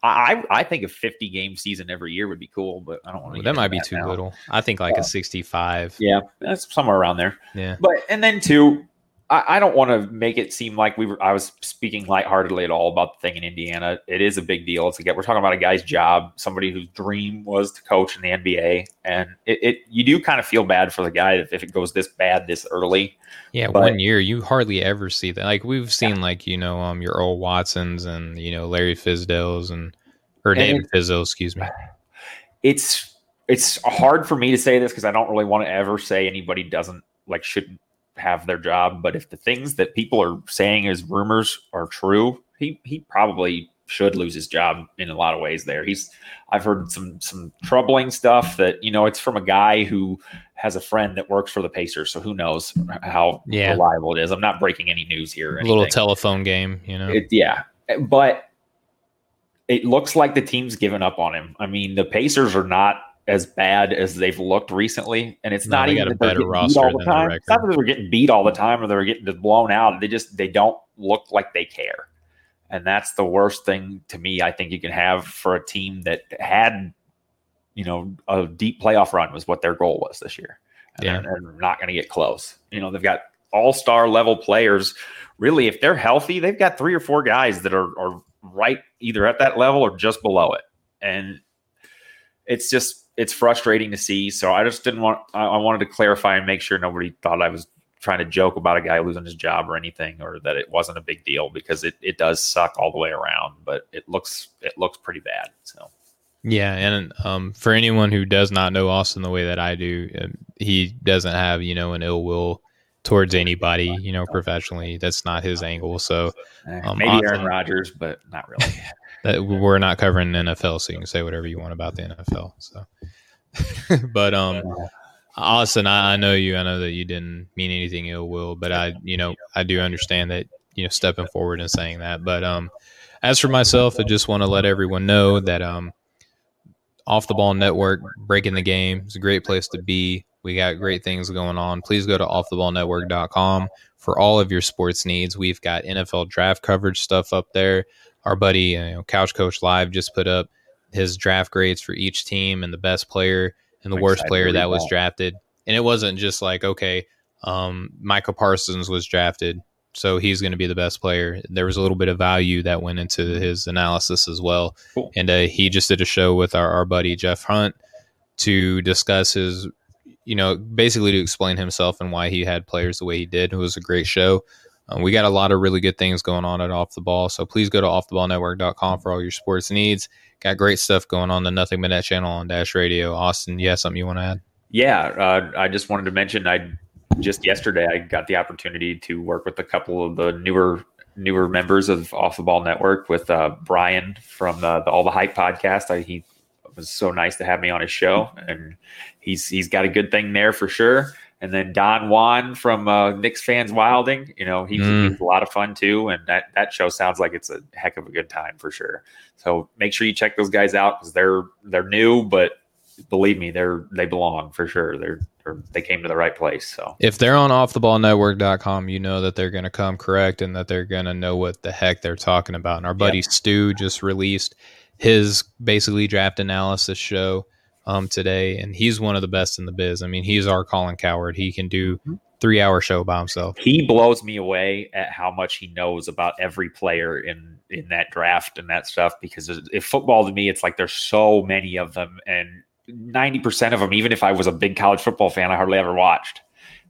I I think a 50 game season every year would be cool, but I don't want to. Well, that might be too now. little. I think like a 65. Yeah, that's somewhere around there. Yeah. But and then too, I, I don't want to make it seem like we were. I was speaking lightheartedly at all about the thing in Indiana. It is a big deal. It's like we're talking about a guy's job, somebody whose dream was to coach in the NBA, and it, it you do kind of feel bad for the guy if, if it goes this bad this early. Yeah, but, one year you hardly ever see that. Like we've seen, yeah. like you know, um, your Earl Watsons and you know Larry Fizdale's and or David Fizdale, excuse me. It's it's hard for me to say this because I don't really want to ever say anybody doesn't like shouldn't have their job. But if the things that people are saying as rumors are true, he he probably should lose his job in a lot of ways there. He's I've heard some some troubling stuff that, you know, it's from a guy who has a friend that works for the Pacers, so who knows how yeah. reliable it is. I'm not breaking any news here. A little telephone game, you know. It, yeah. But it looks like the team's given up on him. I mean, the Pacers are not as bad as they've looked recently, and it's no, not even a better roster all the time. The it's not that they're getting beat all the time or they're getting blown out. They just they don't look like they care, and that's the worst thing to me. I think you can have for a team that had, you know, a deep playoff run was what their goal was this year, and yeah. they're, they're not going to get close. You know, they've got all star level players. Really, if they're healthy, they've got three or four guys that are, are right either at that level or just below it, and it's just it's frustrating to see. So I just didn't want. I, I wanted to clarify and make sure nobody thought I was trying to joke about a guy losing his job or anything, or that it wasn't a big deal because it, it does suck all the way around. But it looks it looks pretty bad. So. Yeah, and um, for anyone who does not know Austin the way that I do, um, he doesn't have you know an ill will towards anybody, you know, professionally. That's not his angle. So eh, um, maybe Austin, Aaron Rodgers, but not really. that we're not covering the NFL, so you can say whatever you want about the NFL. So, but um, Austin, I, I, know you. I know that you didn't mean anything ill will, but I, you know, I do understand that you know stepping forward and saying that. But um, as for myself, I just want to let everyone know that um, off the ball network, breaking the game is a great place to be. We got great things going on. Please go to offtheballnetwork.com for all of your sports needs. We've got NFL draft coverage stuff up there our buddy, you know, Couch Coach Live just put up his draft grades for each team and the best player and the I'm worst player that was drafted. And it wasn't just like, okay, um, Micah Parsons was drafted, so he's going to be the best player. There was a little bit of value that went into his analysis as well. Cool. And uh, he just did a show with our, our buddy Jeff Hunt to discuss his, you know, basically to explain himself and why he had players the way he did. It was a great show. Um, we got a lot of really good things going on at Off the Ball. So please go to offtheballnetwork.com for all your sports needs. Got great stuff going on the Nothing But Net channel on Dash Radio. Austin, have something you want to add? Yeah, uh, I just wanted to mention I just yesterday I got the opportunity to work with a couple of the newer newer members of Off the Ball Network with uh, Brian from the, the, All the Hype podcast. I, he was so nice to have me on his show, and he's he's got a good thing there for sure. And then Don Juan from uh, Knicks fans Wilding, you know, he's, mm. he's, a lot of fun too. And that that show sounds like it's a heck of a good time for sure. So make sure you check those guys out because they're they're new, but believe me, they're they belong for sure. They're, they're they came to the right place. So if they're on offtheballnetwork.com, you know that they're going to come correct and that they're going to know what the heck they're talking about. And our buddy yep. Stu just released his basically draft analysis show um, today, and he's one of the best in the biz. I mean, he's our Colin Cowherd. He can do mm-hmm. three hour show by himself. He blows me away at how much he knows about every player in in that draft and that stuff. Because if football to me, it's like there's so many of them, and ninety percent of them. Even if I was a big college football fan, I hardly ever watched.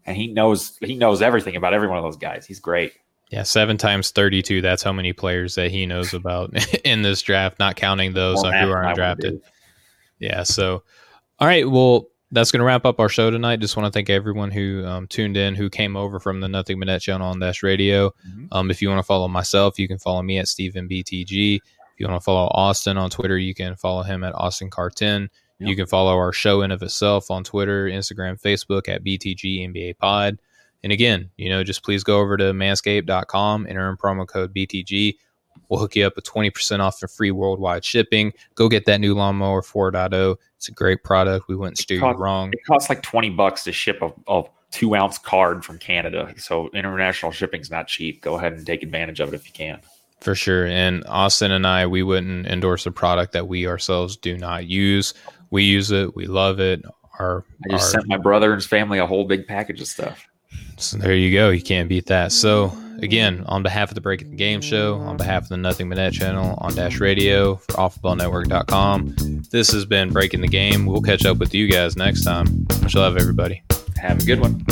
And he knows he knows everything about every one of those guys. He's great. Yeah, seven times thirty-two. That's how many players that he knows about in this draft, not counting those who are undrafted. Yeah. So, all right. Well, that's going to wrap up our show tonight. Just want to thank everyone who um, tuned in, who came over from the Nothing But Net channel on Dash Radio. Mm-hmm. Um, if you want to follow myself, you can follow me at Stephen BTG. If you want to follow Austin on Twitter, you can follow him at Austin Car10. Yep. You can follow our show in of itself on Twitter, Instagram, Facebook at BTG NBA Pod. And again, you know, just please go over to manscaped.com, enter in promo code BTG. We'll hook you up with 20% off for free worldwide shipping. Go get that new lawnmower 4.0. It's a great product. We wouldn't steer cost, you wrong. It costs like 20 bucks to ship a, a two ounce card from Canada. So international shipping is not cheap. Go ahead and take advantage of it if you can. For sure. And Austin and I, we wouldn't endorse a product that we ourselves do not use. We use it. We love it. Our, I just our, sent my brother and his family a whole big package of stuff. So there you go. You can't beat that. So again, on behalf of the Breaking the Game show, on behalf of the Nothing But Net channel, on Dash Radio, for OffBallNetwork.com, this has been Breaking the Game. We'll catch up with you guys next time. Much love, everybody. Have a good one.